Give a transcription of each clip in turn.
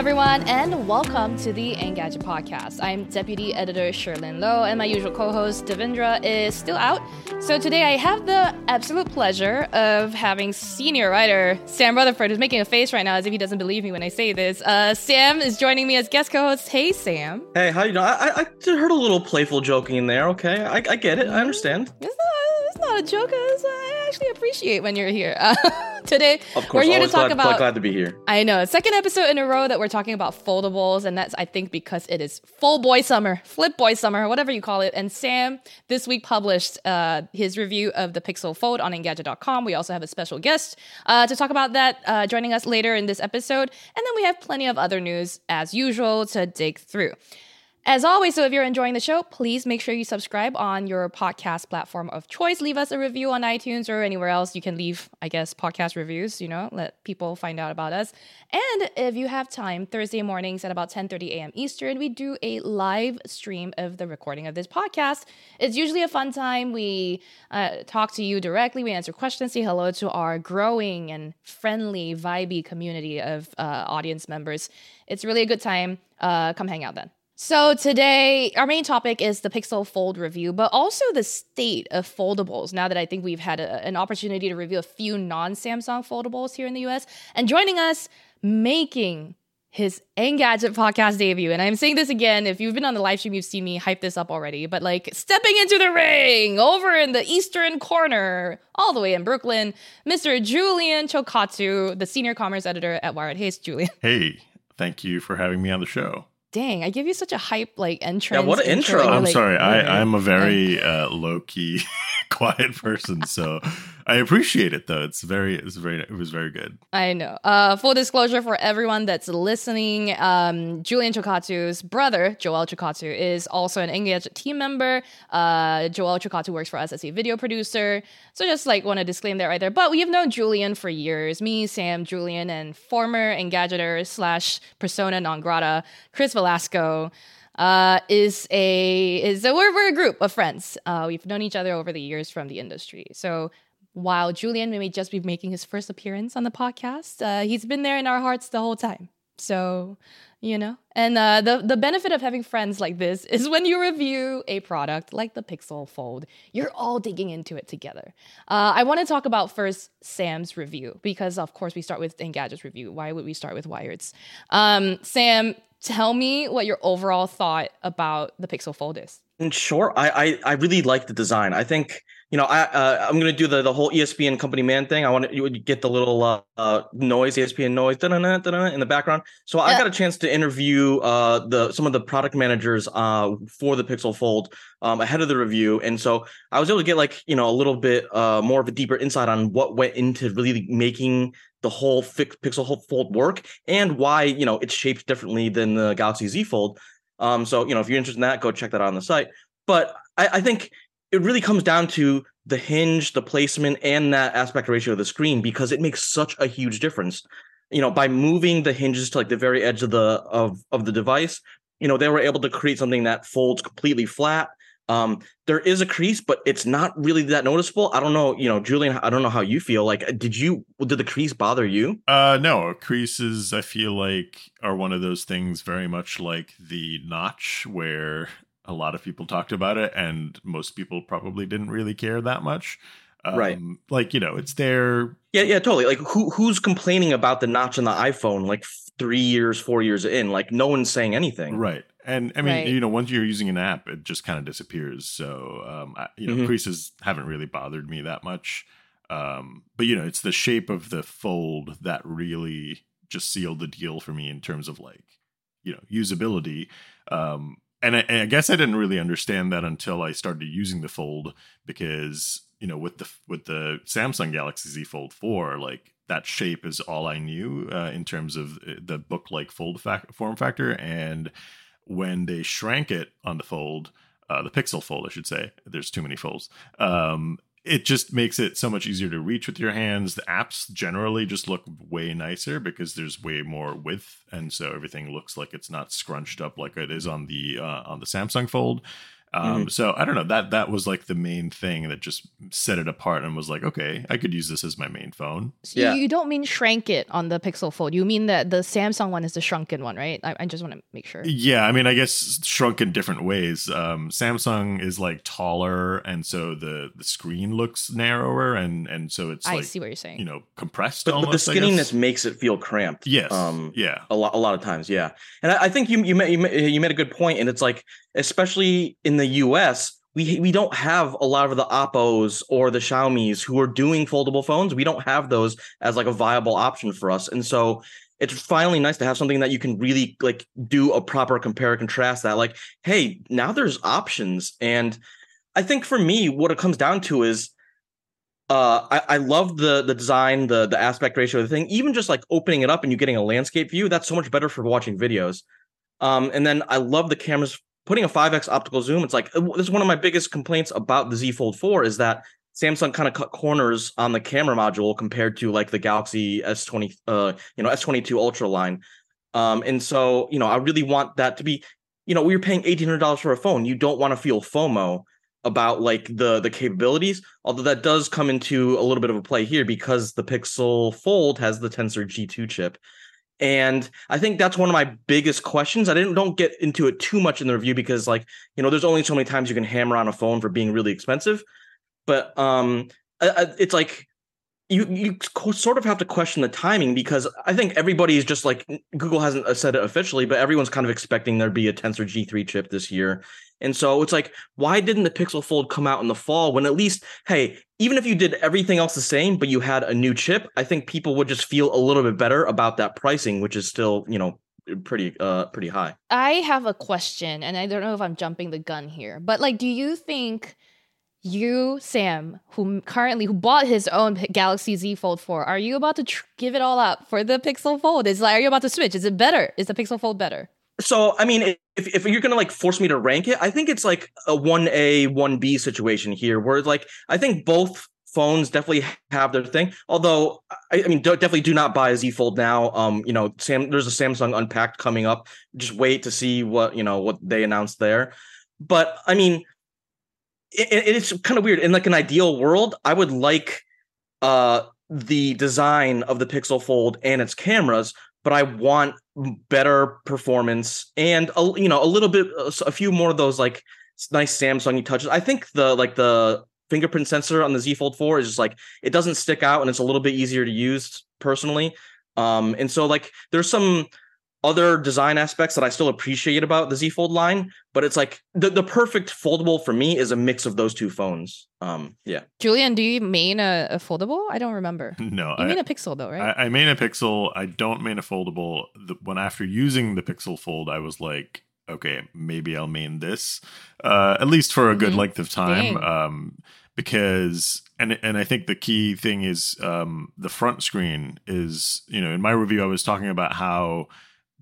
Everyone, and welcome to the Engadget Podcast. I'm Deputy Editor Cherlynn Low, and my usual co host Devendra is still out. So today I have the absolute pleasure of having senior writer Sam Rutherford, who's making a face right now as if he doesn't believe me when I say this. Uh, Sam is joining me as guest co host. Hey, Sam. Hey, how you doing? I, I, I heard a little playful joking in there, okay? I, I get it, I understand. It's not, it's not a joke, I actually appreciate when you're here. Uh, today. Of course, we're here to talk glad, about. Glad to be here. I know, second episode in a row that we're talking about foldables, and that's I think because it is full boy summer, flip boy summer, whatever you call it. And Sam this week published uh, his review of the Pixel Fold on Engadget.com. We also have a special guest uh, to talk about that uh, joining us later in this episode, and then we have plenty of other news as usual to dig through. As always, so if you're enjoying the show, please make sure you subscribe on your podcast platform of choice. Leave us a review on iTunes or anywhere else you can leave, I guess, podcast reviews, you know, let people find out about us. And if you have time, Thursday mornings at about 10:30 a.m. Eastern, we do a live stream of the recording of this podcast. It's usually a fun time. We uh, talk to you directly, we answer questions, say hello to our growing and friendly, vibey community of uh, audience members. It's really a good time. Uh, come hang out then. So today, our main topic is the Pixel Fold review, but also the state of foldables. Now that I think we've had a, an opportunity to review a few non-Samsung foldables here in the US, and joining us, making his Engadget podcast debut. And I'm saying this again, if you've been on the live stream, you've seen me hype this up already, but like stepping into the ring over in the eastern corner, all the way in Brooklyn, Mr. Julian Chokkattu, the senior commerce editor at Wired. Hey, Julian. Hey, thank you for having me on the show dang, I give you such a hype like entrance. Yeah, what an intro. I'm like, sorry. I, I'm a very uh, low key, quiet person. So I appreciate it though. It's very, it's very, it was very good. I know. Uh, full disclosure for everyone that's listening, um, Julian Chokkattu's brother, Joel Chokkattu, is also an Engadget team member. Uh, Joel Chokkattu works for us as a video producer. So just like want to disclaim that right there. But we have known Julian for years. Me, Sam, Julian, and former Engadgeter slash persona non grata, Chris Velasco uh, is a is a, we're, we're a group of friends. Uh, we've known each other over the years from the industry. So while Julian may just be making his first appearance on the podcast, uh, he's been there in our hearts the whole time. So, you know, and uh, the the benefit of having friends like this is when you review a product like the Pixel Fold, you're all digging into it together. Uh, I want to talk about first Sam's review because, of course, we start with Engadget's review. Why would we start with Wired's? Um, Sam, tell me what your overall thought about the Pixel Fold is. Sure, I I, I really like the design. I think you know, I uh, I'm gonna do the the whole ESPN company man thing. I want to, you would get the little uh, uh, noise, ESPN noise, da-da-da, da-da, in the background. So yeah. I got a chance to interview uh the some of the product managers uh for the Pixel Fold um ahead of the review, and so I was able to get like you know a little bit uh more of a deeper insight on what went into really making the whole Pixel Fold work and why you know it's shaped differently than the Galaxy Z Fold. Um, so you know if you're interested in that, go check that out on the site. But I, I think it really comes down to the hinge, the placement, and that aspect ratio of the screen because it makes such a huge difference. You know, by moving the hinges to like the very edge of the of of the device, you know, they were able to create something that folds completely flat. Um, there is a crease, but it's not really that noticeable. I don't know, you know, Julian. I don't know how you feel. Like, did you did the crease bother you? Uh, no, creases. I feel like are one of those things very much like the notch, where a lot of people talked about it, and most people probably didn't really care that much. Um, Right. Like you know, it's there. Yeah, yeah, totally. Like who who's complaining about the notch on the iPhone like three years, four years in? Like no one's saying anything. Right. And I mean, Right. you know, once you're using an app, it just kind of disappears. So, um, I, you know, Mhm. creases haven't really bothered me that much. Um, but you know, it's the shape of the fold that really just sealed the deal for me in terms of like, you know, usability. Um, and I, and I guess I didn't really understand that until I started using the fold because you know, with the with the Samsung Galaxy Z Fold Four, like that shape is all I knew uh, in terms of uh, the book like fold fac- form factor and when they shrank it on the fold, uh, the Pixel Fold, I should say. There's too many folds. Um, it just makes it so much easier to reach with your hands. The apps generally just look way nicer because there's way more width, and so everything looks like it's not scrunched up like it is on the uh, on the Samsung Fold. Um, So I don't know that that was like the main thing that just set it apart and was like, okay, I could use this as my main phone. So Yeah. you don't mean shrank it on the Pixel Fold. You mean that the Samsung one is the shrunken one, right? I, I just want to make sure. Yeah, I mean, I guess shrunk in different ways. Um, Samsung is like taller, and so the the screen looks narrower, and and so it's I like see what you're saying. you know compressed. But, but the almost, I guess. skinniness makes it feel cramped. Yes. Um, yeah. a lot a lot of times yeah and i, I think you you made, you made you made a good point and it's like especially in the us we we don't have a lot of the oppos or the xiaomis who are doing foldable phones we don't have those as like a viable option for us and so it's finally nice to have something that you can really like do a proper compare contrast that like hey now there's options and i think for me what it comes down to is uh, I, I love the the design, the the aspect ratio of the thing. Even just like opening it up and you getting a landscape view, that's so much better for watching videos. Um, and then I love the cameras. Putting a 5x optical zoom, it's like uh, this is one of my biggest complaints about the Z Fold 4 is that Samsung kind of cut corners on the camera module compared to like the Galaxy S20, uh, you know, S22 Ultra line. Um, and so you know, I really want that to be, you know, we are paying eighteen hundred dollars for a phone. You don't want to feel FOMO about like the the capabilities although that does come into a little bit of a play here because the pixel fold has the tensor g2 chip and i think that's one of my biggest questions. I didn't don't get into it too much in the review because like you know there's only so many times you can hammer on a phone for being really expensive. But um I- I- it's like you you sort of have to question the timing because I think everybody is just like Google hasn't uh, said it officially, but everyone's kind of expecting there to be a Tensor G3 chip this year. And so it's like, why didn't the Pixel Fold come out in the fall when at least, hey, even if you did everything else the same, but you had a new chip, I think people would just feel a little bit better about that pricing, which is still, you know, pretty uh pretty high. I have a question, and I don't know if I'm jumping the gun here, but like, do you think you, Sam, who currently who bought his own Galaxy Z Fold 4, are you about to tr- give it all up for the Pixel Fold? Is like, are you about to switch? Is it better? Is the Pixel Fold better? So I mean, if if you're gonna like force me to rank it, I think it's like a one A one B situation here, where like I think both phones definitely have their thing. Although I, I mean, do, definitely do not buy a Z Fold now. Um, you know, Sam, there's a Samsung Unpacked coming up. Just wait to see what you know what they announced there. But I mean, it, it- it's kind of weird. In like an ideal world, I would like uh the design of the Pixel Fold and its cameras, but I want better performance and a, you know a little bit a few more of those like nice Samsung touches. I think the like the fingerprint sensor on the Z Fold 4 is just like it doesn't stick out and it's a little bit easier to use personally. Um and so like there's some other design aspects that I still appreciate about the Z Fold line, but it's like the, the perfect foldable for me is a mix of those two phones. Um yeah. Julian, do you main a, a foldable? I don't remember. No, You I, mean a Pixel though, right? I, I main a Pixel. I don't main a foldable. The, when after using the Pixel Fold, I was like, okay, maybe I'll main this, uh, at least for a good Mhm. length of time, Dang. um, because and and I think the key thing is um, the front screen is you know in my review I was talking about how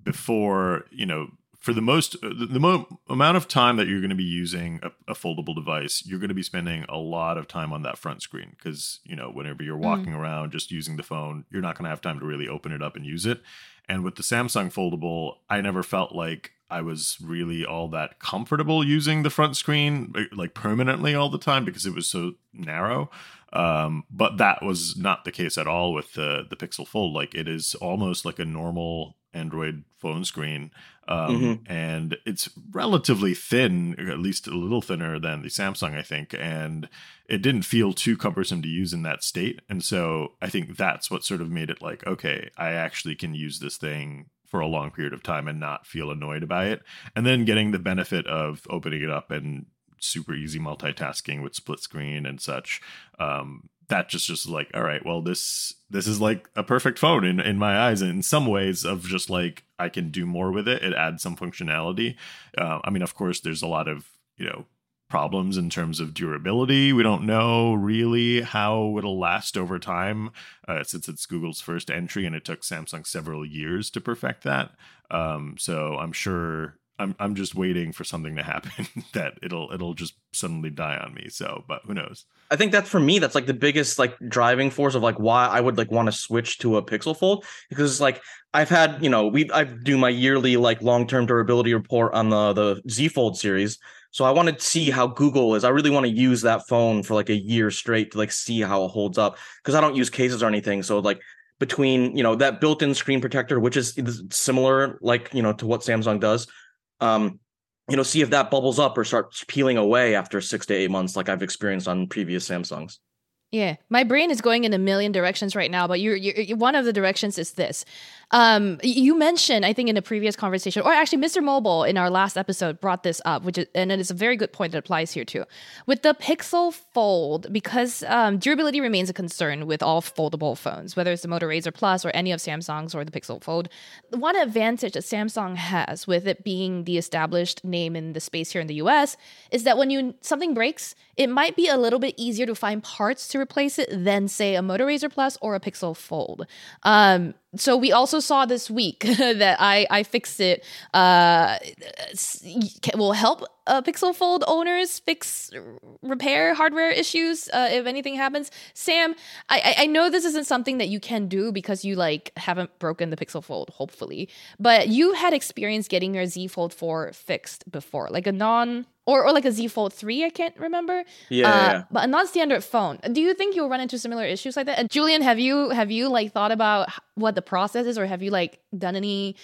before you know for the most uh, the, the mo- amount of time that you're going to be using a, a foldable device you're going to be spending a lot of time on that front screen because you know whenever you're walking around just using the phone you're not going to have time to really open it up and use it. And with the samsung foldable i never felt like i was really all that comfortable using the front screen eh, like permanently all the time because it was so narrow. Um, but that was not the case at all with the the Pixel Fold. Like it is almost like a normal Android phone screen, um, mm-hmm. and it's relatively thin, at least a little thinner than the Samsung, I think, and it didn't feel too cumbersome to use in that state. And so I think that's what sort of made it like, okay, I actually can use this thing for a long period of time and not feel annoyed by it. And then getting the benefit of opening it up and super easy multitasking with split screen and such. Um, that just just like all right well this this is like a perfect phone in in my eyes in some ways of just like i can do more with it it adds some functionality. Uh, i mean of course there's a lot of you know problems in terms of durability. We don't know really how it'll last over time uh, since it's google's first entry and it took samsung several years to perfect that. Um, so i'm sure I'm I'm just waiting for something to happen that it'll it'll just suddenly die on me. So, but who knows? I think that for me, that's like the biggest like driving force of like why I would like want to switch to a Pixel Fold because it's like I've had you know we I do my yearly like long term durability report on the the Z Fold series. So I want to see how Google is. I really want to use that phone for like a year straight to like see how it holds up because I don't use cases or anything. So like between you know that built-in screen protector, which is similar like you know to what Samsung does um, you know, see if that bubbles up or starts peeling away after six to eight months, like I've experienced on previous Samsungs. Yeah, my brain is going in a million directions right now, but you're, you're, one of the directions is this. Um, you mentioned, I think, in a previous conversation, or actually, Mr. Mobile in our last episode brought this up, which is, and it is a very good point that applies here too. With the Pixel Fold, because um, durability remains a concern with all foldable phones, whether it's the Moto Razr Plus or any of Samsung's or the Pixel Fold. One advantage that Samsung has with it being the established name in the space here in the US is that when you something breaks, it might be a little bit easier to find parts to replace it than, say, a Moto Razr Plus or a Pixel Fold. Um, so we also saw this week that I iFixit uh, will help uh, Pixel Fold owners fix repair hardware issues uh, if anything happens. Sam, I I know this isn't something that you can do because you like haven't broken the Pixel Fold, hopefully, but you had experience getting your Z Fold 4 fixed before, like a non or, or like a Z Fold 3, I can't remember. Yeah, uh, yeah, But a non-standard phone. Do you think you'll run into similar issues like that? And Julian, have you have you like thought about what the process is or have you like done any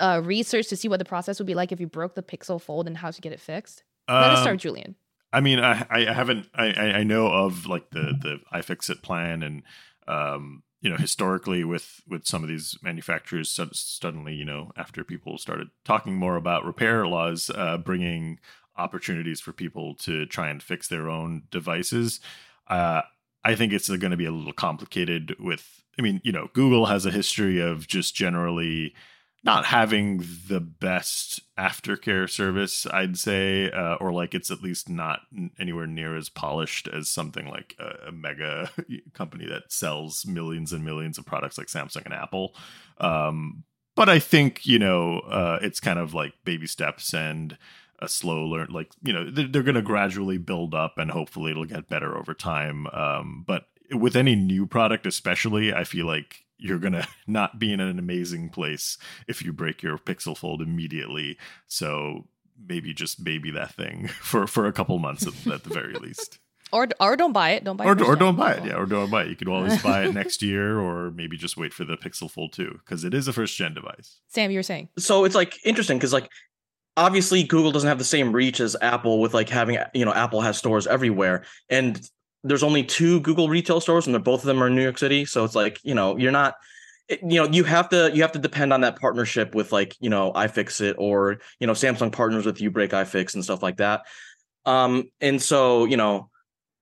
uh, research to see what the process would be like if you broke the Pixel Fold and how to get it fixed? Um, Let us start, um, Julian. I mean, I I haven't I I know of like the the iFixit plan and um you know historically with with some of these manufacturers suddenly you know after people started talking more about repair laws uh, bringing opportunities for people to try and fix their own devices. Uh, I think it's going to be a little complicated with, I mean, you know, Google has a history of just generally not having the best aftercare service, I'd say, uh, or like it's at least not anywhere near as polished as something like a, a, mega company that sells millions and millions of products like Samsung and Apple. Um, but I think, you know, uh, it's kind of like baby steps and, a slow learn like you know they're, they're going to gradually build up and hopefully it'll get better over time um, but with any new product especially i feel like you're going to not be in an amazing place if you break your pixel fold immediately so maybe just baby that thing for for a couple months at, at the very least or, or don't buy it. Don't buy it. Or, or don't buy it. Yeah, or don't buy it. You could always buy it next year, or maybe just wait for the Pixel Fold 2 because it is a first gen device. Sam, you were saying. So it's like interesting because like obviously Google doesn't have the same reach as Apple with like having you know Apple has stores everywhere. And there's only two Google retail stores and they're both of them are in New York City. So it's like you know you're not you know you have to you have to depend on that partnership with like you know iFixit or you know Samsung partners with uBreakiFix and stuff like that. Um and so you know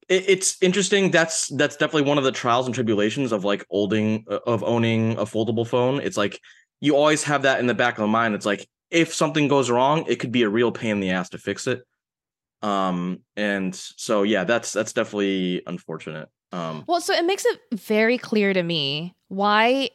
it, it's interesting. That's that's definitely one of the trials and tribulations of like holding of owning a foldable phone. It's like you always have that in the back of the mind. It's like if something goes wrong, it could be a real pain in the ass to fix it. Um, and so yeah, that's that's definitely unfortunate. Um, well, so it makes it very clear to me why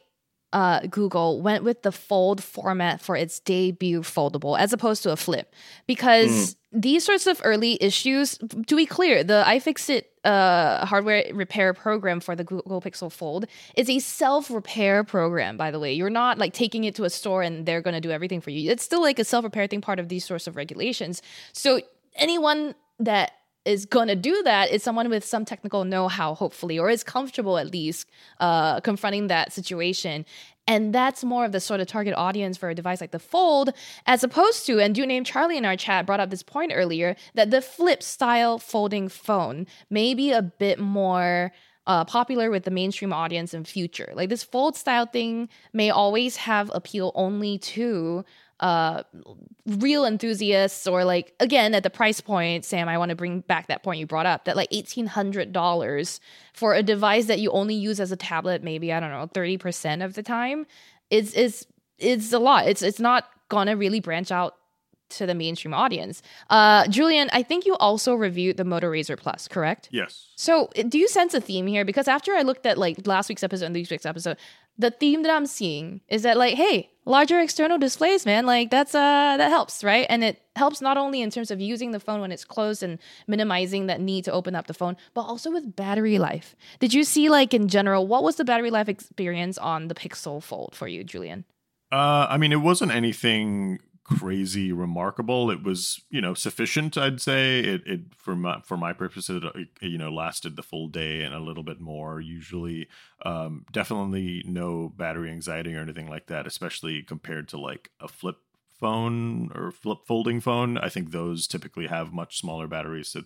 uh, Google went with the fold format for its debut foldable as opposed to a flip because mm. these sorts of early issues, to be clear, the iFixit uh, hardware repair program for the Google Pixel Fold is a self repair program, by the way. You're not like taking it to a store and they're going to do everything for you. It's still like a self repair thing, part of these sorts of regulations. So anyone that is going to do that is someone with some technical know-how hopefully or is comfortable at least uh, confronting that situation and that's more of the sort of target audience for a device like the Fold, as opposed to, and do name Charlie in our chat brought up this point earlier, that the flip style folding phone may be a bit more uh, popular with the mainstream audience in future. Like this fold style thing may always have appeal only to uh real enthusiasts or like again at the price point sam i want to bring back that point you brought up that like $1800 for a device that you only use as a tablet maybe i don't know 30% of the time is is it's a lot it's it's not gonna really branch out to the mainstream audience. Uh, Julian, I think you also reviewed the Moto Razr Plus, correct? Yes. So, do you sense a theme here? Because after I looked at like last week's episode and this week's episode, the theme that I'm seeing is that like, hey, larger external displays, man, like that's uh that helps, right? And it helps not only in terms of using the phone when it's closed and minimizing that need to open up the phone, but also with battery life. Did you see like in general what was the battery life experience on the Pixel Fold for you, Julian? Uh, I mean, it wasn't anything crazy remarkable. It was, you know, sufficient. I'd say it. It for my for my purposes, it, you know, lasted the full day and a little bit more. Usually, um, definitely no battery anxiety or anything like that. Especially compared to like a flip phone or flip folding phone. I think those typically have much smaller batteries, so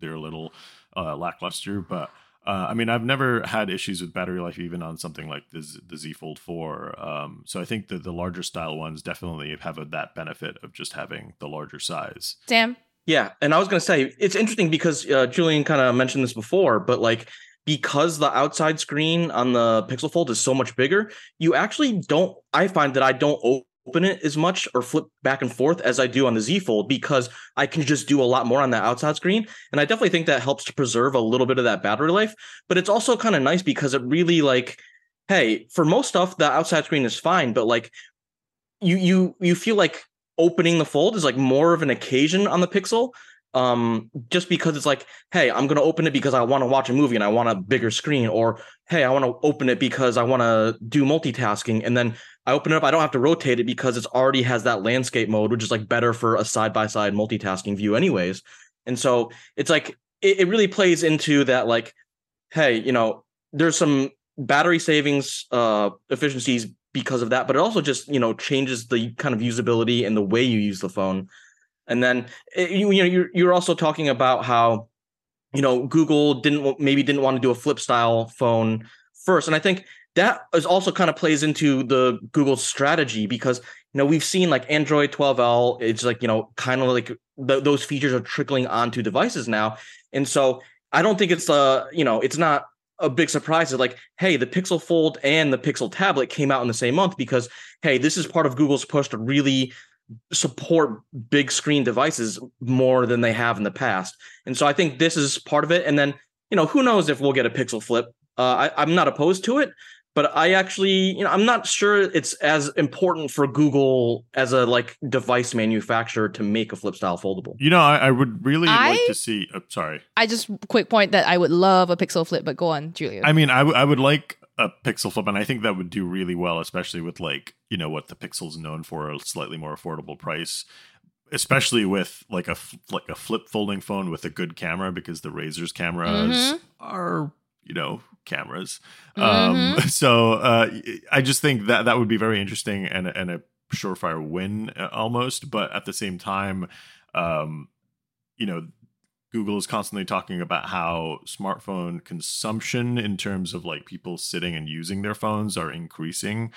they're a little uh, lackluster. But uh, I mean, I've never had issues with battery life, even on something like the, Z, the Z Fold 4. Um, so I think that the larger style ones definitely have a, that benefit of just having the larger size. Sam? Yeah. And I was going to say, it's interesting because uh, Julian kind of mentioned this before, but like, because the outside screen on the Pixel Fold is so much bigger, you actually don't, I find that I don't open it as much or flip back and forth as I do on the Z Fold because I can just do a lot more on that outside screen. And I definitely think that helps to preserve a little bit of that battery life. But it's also kind of nice because it really like, hey, for most stuff, the outside screen is fine, but like you you you feel like opening the fold is like more of an occasion on the Pixel um just because it's like hey i'm going to open it because i want to watch a movie and i want a bigger screen or hey i want to open it because i want to do multitasking and then i open it up i don't have to rotate it because it's already has that landscape mode which is like better for a side by side multitasking view anyways. And so it's like it, it really plays into that like hey you know there's some battery savings uh efficiencies because of that but it also just you know changes the kind of usability and the way you use the phone and then eh, you, know you're you're also talking about how you know Google didn't maybe didn't want to do a flip style phone first, and I think that is also kind of plays into the Google strategy because you know we've seen like Android 12L, it's like you know kind of like th- those features are trickling onto devices now, and so I don't think it's uh you know it's not a big surprise. It's like hey, the Pixel Fold and the Pixel Tablet came out in the same month because hey, this is part of Google's push to really support big screen devices more than they have in the past. And so I think this is part of it. And then, you know, who knows if we'll get a Pixel Flip? Uh, I, I'm not opposed to it, but I actually, you know, I'm not sure it's as important for Google as a like device manufacturer to make a flip style foldable. You know, I, I would really I- like to see. Oh, sorry. I just quick point that I would love a Pixel Flip, but go on, Julia. I mean, I, w- I would like a Pixel Flip, and I think that would do really well, especially with like you know what the Pixel's known for, a slightly more affordable price, especially with like a like a flip folding phone with a good camera because the Razr's cameras Mhm. are you know cameras. Um, so uh, I just think that that would be very interesting and and a surefire win uh, almost, but at the same time, um, you know. Google is constantly talking about how smartphone consumption, in terms of like people sitting and using their phones, are increasing.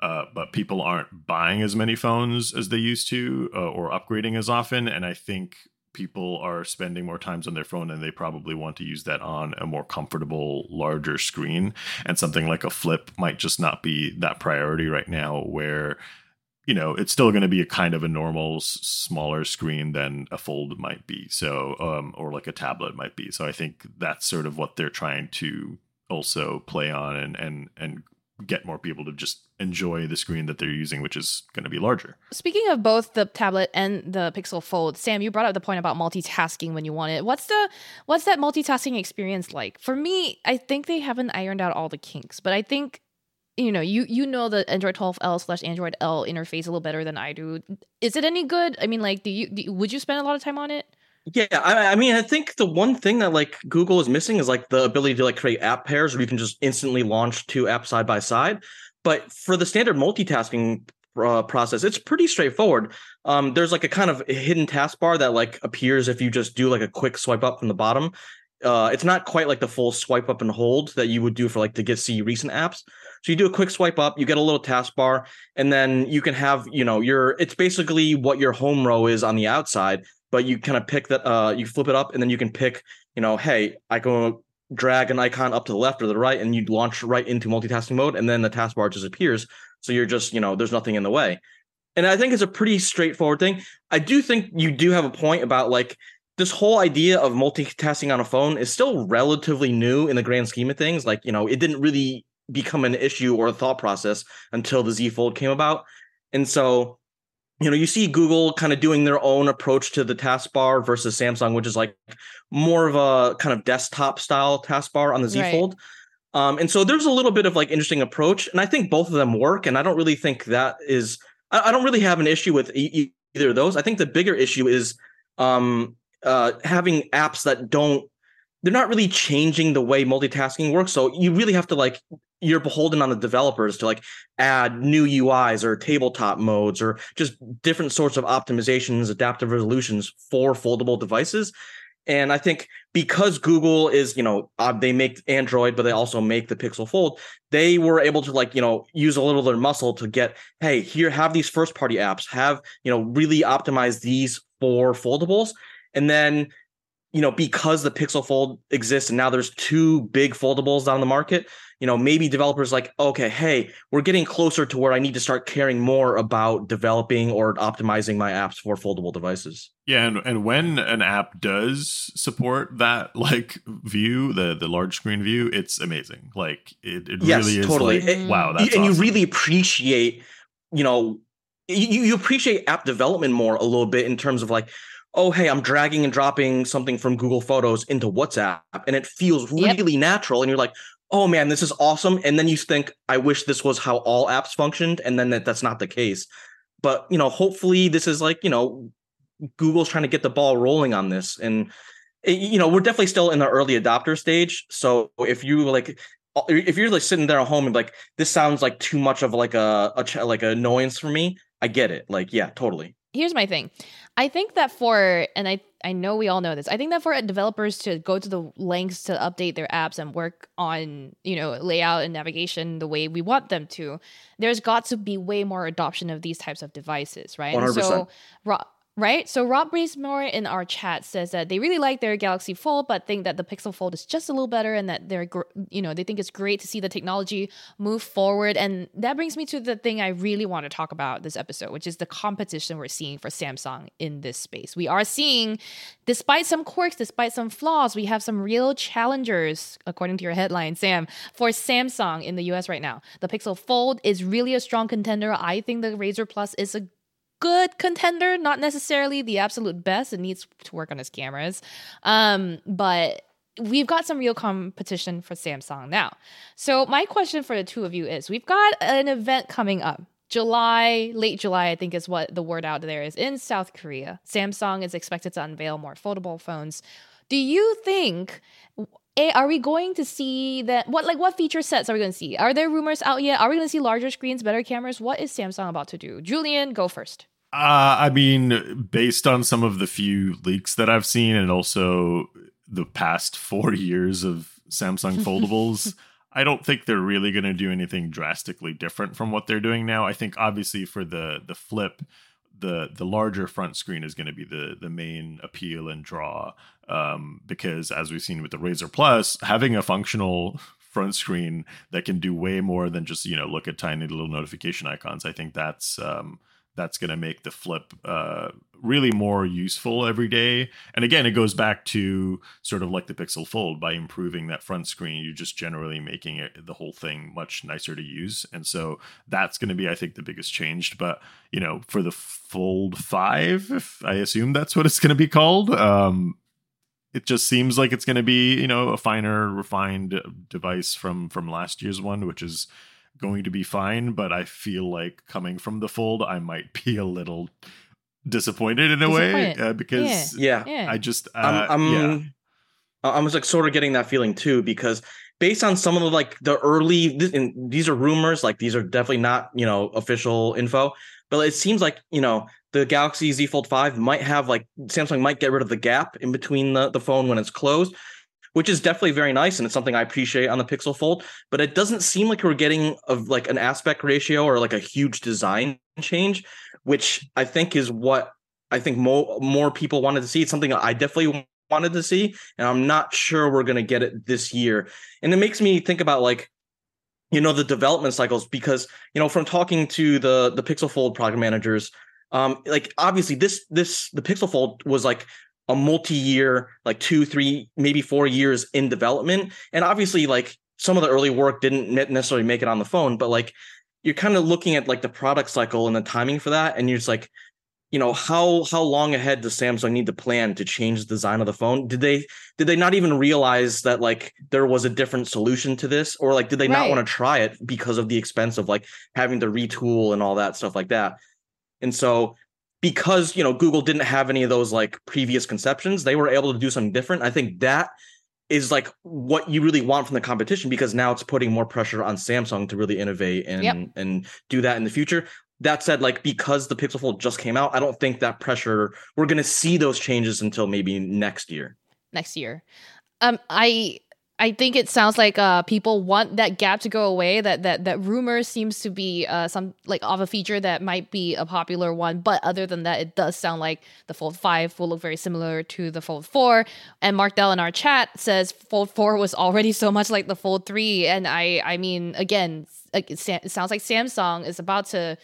Uh, but people aren't buying as many phones as they used to uh, or upgrading as often. And I think people are spending more times on their phone and they probably want to use that on a more comfortable, larger screen. And something like a flip might just not be that priority right now, where you know it's still going to be a kind of a normal s- smaller screen than a fold might be so um or like a tablet might be so i think that's sort of what they're trying to also play on and and and get more people to just enjoy the screen that they're using which is going to be larger Speaking of both the tablet and the Pixel Fold, Sam, you brought up the point about multitasking when you want it. What's the what's that multitasking experience like? For me, I think they haven't ironed out all the kinks, but I think you know you you know the Android 12L slash Android L interface a little better than I do. Is it any good? I mean, like, do you, do would you spend a lot of time on it? Yeah, I, I, mean, I think the one thing that like Google is missing is like the ability to like create app pairs where you can just instantly launch two apps side by side. But for the standard multitasking uh, process, it's pretty straightforward. Um, there's like a kind of hidden taskbar that like appears if you just do like a quick swipe up from the bottom. Uh, it's not quite like the full swipe up and hold that you would do for like to get see recent apps. So you do a quick swipe up, you get a little taskbar, and then you can have you know your it's basically what your home row is on the outside, but you kind of pick that uh you flip it up and then you can pick you know hey I can drag an icon up to the left or the right and you launch right into multitasking mode and then the taskbar just appears so you're just you know there's nothing in the way. And i think it's a pretty straightforward thing. I do think you do have a point about like this whole idea of multitasking on a phone is still relatively new in the grand scheme of things like you know it didn't really become an issue or a thought process until the z fold came about and so you know, you see Google kind of doing their own approach to the taskbar versus Samsung, which is like more of a kind of desktop style taskbar on the Z Fold. Um, and so there's a little bit of like interesting approach, and I think both of them work. And I don't really think that is, I, I don't really have an issue with e- either of those. I think the bigger issue is um, uh, having apps that don't they're not really changing the way multitasking works. So you really have to like you're beholden on the developers to like add new UIs or tabletop modes or just different sorts of optimizations, adaptive resolutions for foldable devices. And I think because Google is, you know, uh, they make Android, but they also make the Pixel Fold, they were able to like, you know, use a little of their muscle to get, hey, here, have these first party apps, have, you know, really optimize these for foldables. And then you know, because the Pixel Fold exists and now there's two big foldables on the market, you know, maybe developers like, okay, hey, we're getting closer to where I need to start caring more about developing or optimizing my apps for foldable devices. Yeah, and, and when an app does support that like view, the the large screen view, it's amazing. Like it, it yes, really is totally. like, it, wow, that's and awesome. you really appreciate, you know, you, you appreciate app development more a little bit in terms of like, oh hey i'm dragging and dropping something from google photos into whatsapp and it feels really yep. natural and you're like oh man this is awesome. And then you think i wish this was how all apps functioned and then that, that's not the case. But you know hopefully this is like you know google's trying to get the ball rolling on this. And eh, you know we're definitely still in the early adopter stage. So if you like if you're like sitting there at home and like this sounds like too much of like a, a like an annoyance for me i get it. Like yeah totally here's my thing. I think that for and I I know we all know this. I think that for developers to go to the lengths to update their apps and work on, you know, layout and navigation the way we want them to, there's got to be way more adoption of these types of devices, right? 100%. so right? So Rob Bazemore in our chat says that they really like their Galaxy Fold, but think that the Pixel Fold is just a little better, and that they're, you know, they think it's great to see the technology move forward. And that brings me to the thing I really want to talk about this episode, which is the competition we're seeing for Samsung in this space. We are seeing, despite some quirks, despite some flaws, we have some real challengers, according to your headline, Sam, for Samsung in the US right now. The Pixel Fold is really a strong contender. I think the Razr Plus is a good contender, not necessarily the absolute best. It needs to work on its cameras. Um, but we've got some real competition for Samsung now. So my question for the two of you is we've got an event coming up. July, late July, I think is what the word out there is in South Korea. Samsung is expected to unveil more foldable phones. Do you think a, are we going to see that what like what feature sets are we going to see? Are there rumors out yet? Are we going to see larger screens, better cameras? What is Samsung about to do? Julian, go first. Uh, I mean, based on some of the few leaks that I've seen, and also the past four years of Samsung foldables, I don't think they're really going to do anything drastically different from what they're doing now. I think obviously for the the flip, the the larger front screen is going to be the the main appeal and draw, um, because as we've seen with the Razr Plus, having a functional front screen that can do way more than just you know look at tiny little notification icons, I think that's um, that's going to make the flip uh, really more useful every day. And again, it goes back to sort of like the Pixel Fold by improving that front screen, you're just generally making it the whole thing much nicer to use. And so that's going to be, I think, the biggest change. But you know, for the Fold Five, I assume that's what it's going to be called. Um, it just seems like it's going to be, you know, a finer, refined device from from last year's one, which is going to be fine, but I feel like coming from the fold, I might be a little disappointed in a way uh, because yeah, yeah. I just uh, I'm, I'm, yeah. I was like sort of getting that feeling too because based on some of the like the early and these are rumors like these are definitely not you know official info but it seems like you know the galaxy z fold 5 might have like samsung might get rid of the gap in between the, the phone when it's closed which is definitely very nice and it's something i appreciate on the pixel fold but it doesn't seem like we're getting of like an aspect ratio or like a huge design change which i think is what i think more more people wanted to see. It's something i definitely wanted to see and i'm not sure we're going to get it this year. And it makes me think about like you know the development cycles because you know from talking to the the pixel fold product managers um like obviously this this the pixel fold was like a multi-year like two three maybe four years in development. And obviously like some of the early work didn't necessarily make it on the phone but like you're kind of looking at like the product cycle and the timing for that and you're just like you know how how long ahead does samsung need to plan to change the design of the phone? Did they did they not even realize that like there was a different solution to this? Or like did they right. not want to try it because of the expense of like having to retool and all that stuff like that and so because you know google didn't have any of those like previous conceptions they were able to do something different i think that is like what you really want from the competition because now it's putting more pressure on Samsung to really innovate and yep. and do that in the future that said, like because the Pixel Fold just came out, I don't think that pressure we're going to see those changes until maybe next year. Next year, um, I I think it sounds like uh, people want that gap to go away. That that that rumor seems to be uh, some like of a feature that might be a popular one. But other than that, it does sound like the Fold Five will look very similar to the Fold Four. And Mark Dell in our chat says Fold Four was already so much like the Fold Three. And I I mean again, it sounds like Samsung is about to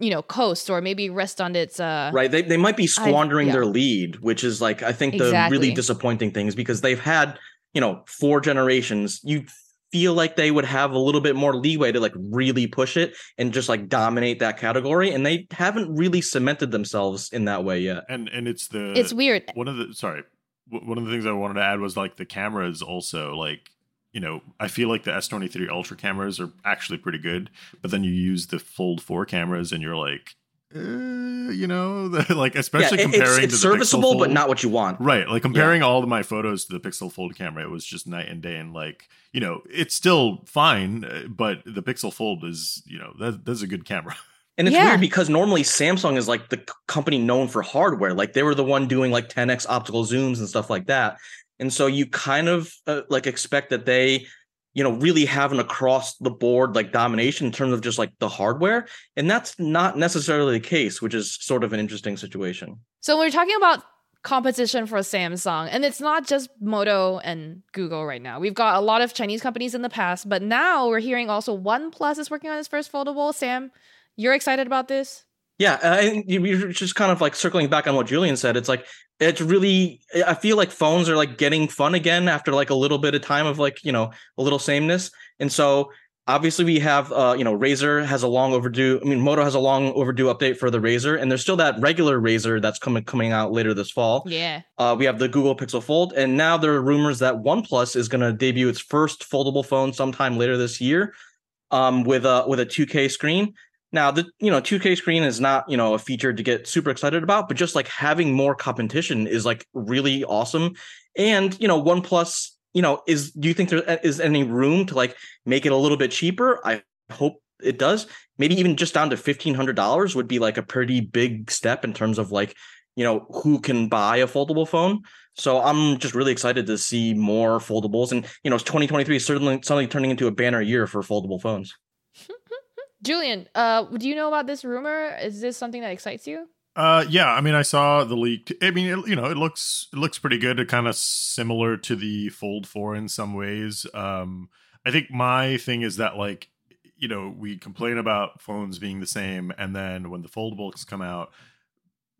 you know coast or maybe rest on its uh right they, they might be squandering I, yeah. their lead which is like i think the exactly. really disappointing things because they've had you know four generations you feel like they would have a little bit more leeway to like really push it and just like dominate that category and they haven't really cemented themselves in that way yet. And and it's the it's weird. one of the sorry one of the things i wanted to add was like the cameras also like you know, I feel like the S23 Ultra cameras are actually pretty good, but then you use the Fold 4 cameras and you're like, uh, you know, like especially yeah, comparing it's, it's serviceable, but not what you want. Right, like comparing yeah. all of my photos to the Pixel Fold camera, it was just night and day. And like, you know, it's still fine, uh, but the Pixel Fold is, you know, that, that's a good camera. And it's yeah. weird because normally Samsung is like the company known for hardware. Like they were the one doing like 10x optical zooms and stuff like that and so you kind of uh, like expect that they you know really have an across the board like domination in terms of just like the hardware and that's not necessarily the case which is sort of an interesting situation. So we're talking about competition for samsung and it's not just moto and google right now. We've got a lot of chinese companies in the past but now we're hearing also oneplus is working on its first foldable. Sam you're excited about this? Yeah, I you're just kind of like circling back on what Julian said. It's like it's really I feel like phones are like getting fun again after like a little bit of time of like, you know, a little sameness. And so obviously we have uh, you know, Razr has a long overdue, I mean Moto has a long overdue update for the Razr and there's still that regular Razr that's coming coming out later this fall. Yeah. Uh, we have the Google Pixel Fold and now there are rumors that OnePlus is going to debut its first foldable phone sometime later this year um, with a with a 2K screen. Now, the you know 2K screen is not you know a feature to get super excited about, but just like having more competition is like really awesome. And you know, OnePlus, you know, is do you think there uh, is any room to like make it a little bit cheaper? I hope it does. Maybe even just down to fifteen hundred dollars would be like a pretty big step in terms of like you know who can buy a foldable phone. So I'm just really excited to see more foldables, and you know, 2023 is certainly suddenly turning into a banner year for foldable phones. Julian, uh, do you know about this rumor? Is this something that excites you? Uh, yeah. I mean, I saw the leak. I mean, it, you know, it looks it looks pretty good. It kind of similar to the Fold Four in some ways. Um, I think my thing is that like, you know, we complain about phones being the same, and then when the foldables come out,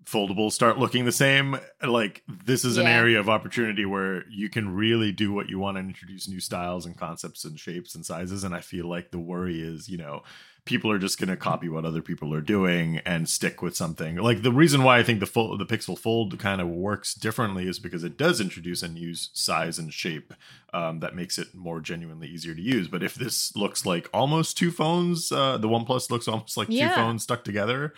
foldables start looking the same like this is yeah. an area of opportunity where you can really do what you want and introduce new styles and concepts and shapes and sizes and i feel like the worry is you know people are just going to copy what other people are doing and stick with something. Like the reason why I think the full the Pixel Fold kind of works differently is because it does introduce a new size and shape um, that makes it more genuinely easier to use. But if this looks like almost two phones, uh, the OnePlus looks almost like yeah. two phones stuck together.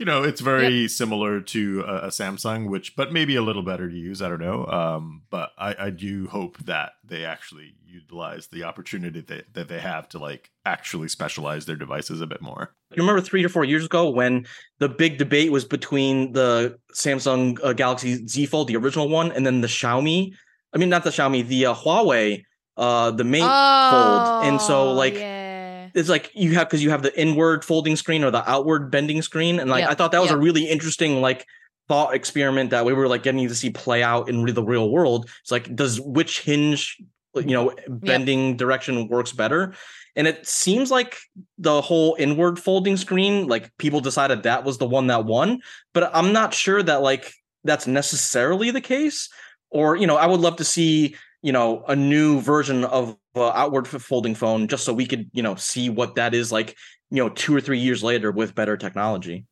You know, it's very yep. similar to a, a, Samsung, which but maybe a little better to use. I don't know. Um, but I, I do hope that they actually utilize the opportunity that, that they have to like actually specialize their devices a bit more. You remember three to four years ago when the big debate was between the Samsung uh, Galaxy Z Fold, the original one, and then the Xiaomi. I mean, not the Xiaomi, the uh, Huawei, uh, the Mate oh, Fold. And so, oh, like, yeah. it's like you have because you have the inward folding screen or the outward bending screen, and like. I thought that was a really interesting like thought experiment that we were like getting to see play out in the real world. It's like, does which hinge you know bending yep. direction works better and it seems like the whole inward folding screen like people decided that was the one that won but i'm not sure that like that's necessarily the case or you know i would love to see you know a new version of uh, outward folding phone just so we could you know see what that is like you know two or three years later with better technology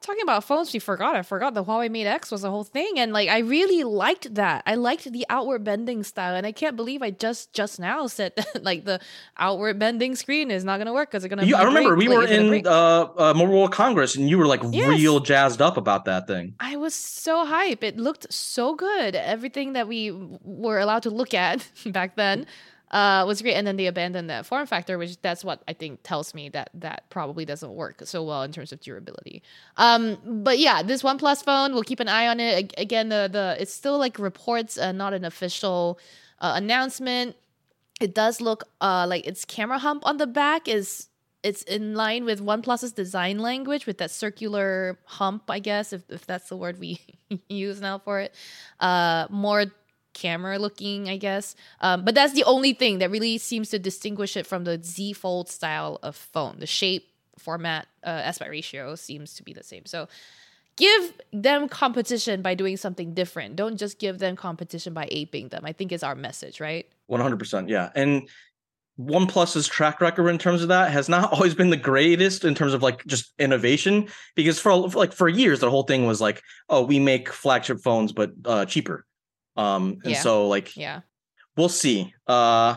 talking about phones, we forgot. I forgot the Huawei Mate X was the whole thing, and like I really liked that. I liked the outward bending style, and I can't believe I just just now said that, like the outward bending screen is not going to work because it's going to. I remember we like, were in uh, uh, Mobile World Congress, and you were like yes. real jazzed up about that thing. I was so hype. It looked so good. Everything that we were allowed to look at back then uh, was great. And then they abandoned that form factor, which that's what I think tells me that that probably doesn't work so well in terms of durability. Um, but yeah, this OnePlus phone, we'll keep an eye on it. Again, the the it's still like reports, uh, not an official uh, announcement. It does look uh, like its camera hump on the back is it's in line with OnePlus's design language with that circular hump, I guess, if, if that's the word we use now for it. Uh, more camera looking, I guess. Um, but that's the only thing that really seems to distinguish it from the Z Fold style of phone. The shape, format, uh, aspect ratio seems to be the same. So give them competition by doing something different. Don't just give them competition by aping them. I think is our message, right? 100%. Yeah. And OnePlus's track record in terms of that has not always been the greatest in terms of like just innovation because for, like for years the whole thing was like oh we make flagship phones but uh, cheaper um, and yeah. so like yeah, we'll see. Uh,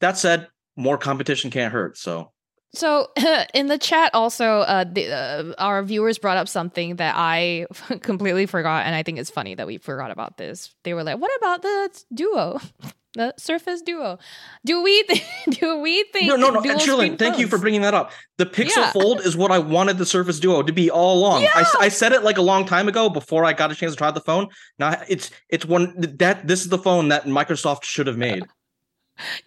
that said, more competition can't hurt. So so in the chat also uh, the, uh, our viewers brought up something that I completely forgot and I think it's funny that we forgot about this. They were like, "What about the duo?" the Surface Duo. Do we th- do we think No, no, no. And thank you for bringing that up. The Pixel yeah. Fold is what I wanted the Surface Duo to be all along. Yeah. I, I said it like a long time ago before I got a chance to try the phone. Now it's it's one that this is the phone that Microsoft should have made.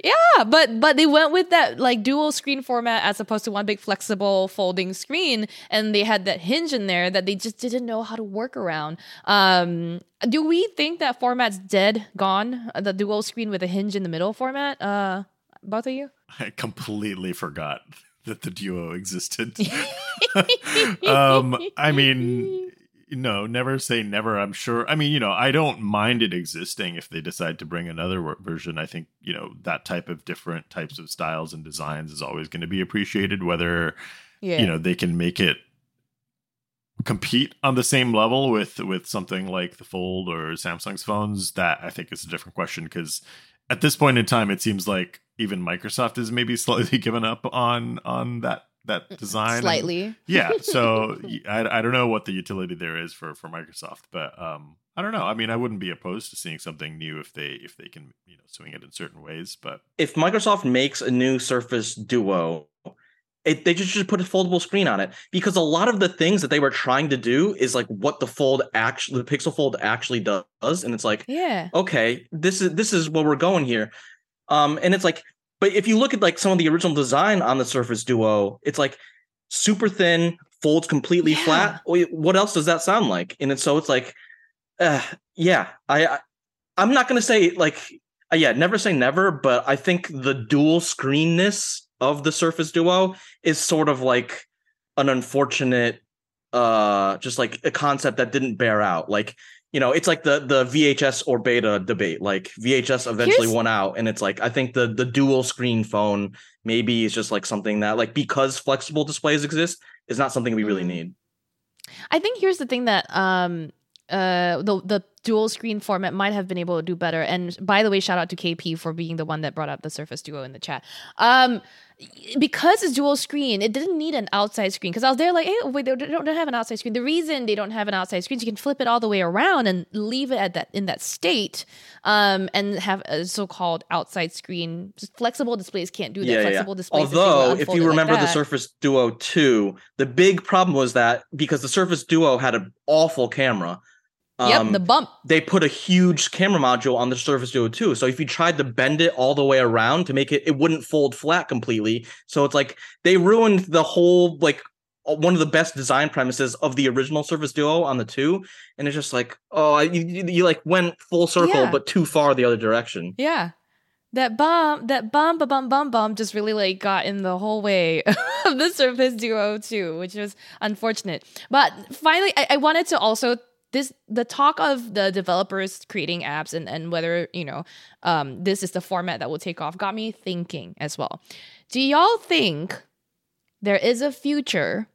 Yeah, but but they went with that like dual screen format as opposed to one big flexible folding screen, and they had that hinge in there that they just didn't know how to work around. Um, do we think that format's dead, gone? The dual screen with a hinge in the middle format. Uh, both of you? I completely forgot that the duo existed. um, I mean, no, never say never. I'm sure. I mean, you know, I don't mind it existing if they decide to bring another version. I think, you know, that type of different types of styles and designs is always going to be appreciated, whether, yeah. you know, they can make it compete on the same level with with something like the fold or samsung's phones that i think is a different question because at this point in time it seems like even microsoft is maybe slightly given up on on that that design slightly. And, yeah so I, I don't know what the utility there is for for microsoft but um i don't know. I mean i wouldn't be opposed to seeing something new if they if they can you know swing it in certain ways but if microsoft makes a new surface duo it, they just, just put a foldable screen on it because a lot of the things that they were trying to do is like what the fold actually the pixel fold actually does and it's like yeah. okay this is this is where we're going here. Um and it's like but if you look at like some of the original design on the Surface Duo, it's like super thin, folds completely yeah. flat. What else does that sound like? And it's, so it's like, uh, yeah, I, I I'm not gonna say like, uh, yeah, never say never, but I think the dual screenness of the Surface Duo is sort of like an unfortunate, uh, just like a concept that didn't bear out. Like you know, it's like the the VHS or beta debate. Like VHS eventually Here's... won out, and it's like I think the the dual screen phone maybe is just like something that like because flexible displays exist is not something we really mm. need. I think here's the thing that um uh the the dual screen format might have been able to do better. And by the way, shout out to KP for being the one that brought up the Surface Duo in the chat. Um, because it's dual screen, it didn't need an outside screen. Because I was there like, hey, wait, they don't have an outside screen. The reason they don't have an outside screen is you can flip it all the way around and leave it at that in that state, um, and have a so-called outside screen. Just flexible displays can't do that. Yeah, flexible yeah. displays. Although, if you remember like the Surface Duo 2, the big problem was that because the Surface Duo had an awful camera, yep, um, the bump. they put a huge camera module on the Surface Duo 2. So if you tried to bend it all the way around to make it, it wouldn't fold flat completely. So it's like they ruined the whole like uh, one of the best design premises of the original Surface Duo on the two, and it's just like oh, I- you, you, you like went full circle Yeah. but too far the other direction. Yeah. That bump, that bump, bump, bump, bump just really like got in the whole way of the Surface Duo 2, which was unfortunate. But finally, I, I wanted to also this the talk of the developers creating apps and, and whether you know um, this is the format that will take off got me thinking as well. Do y'all think there is a future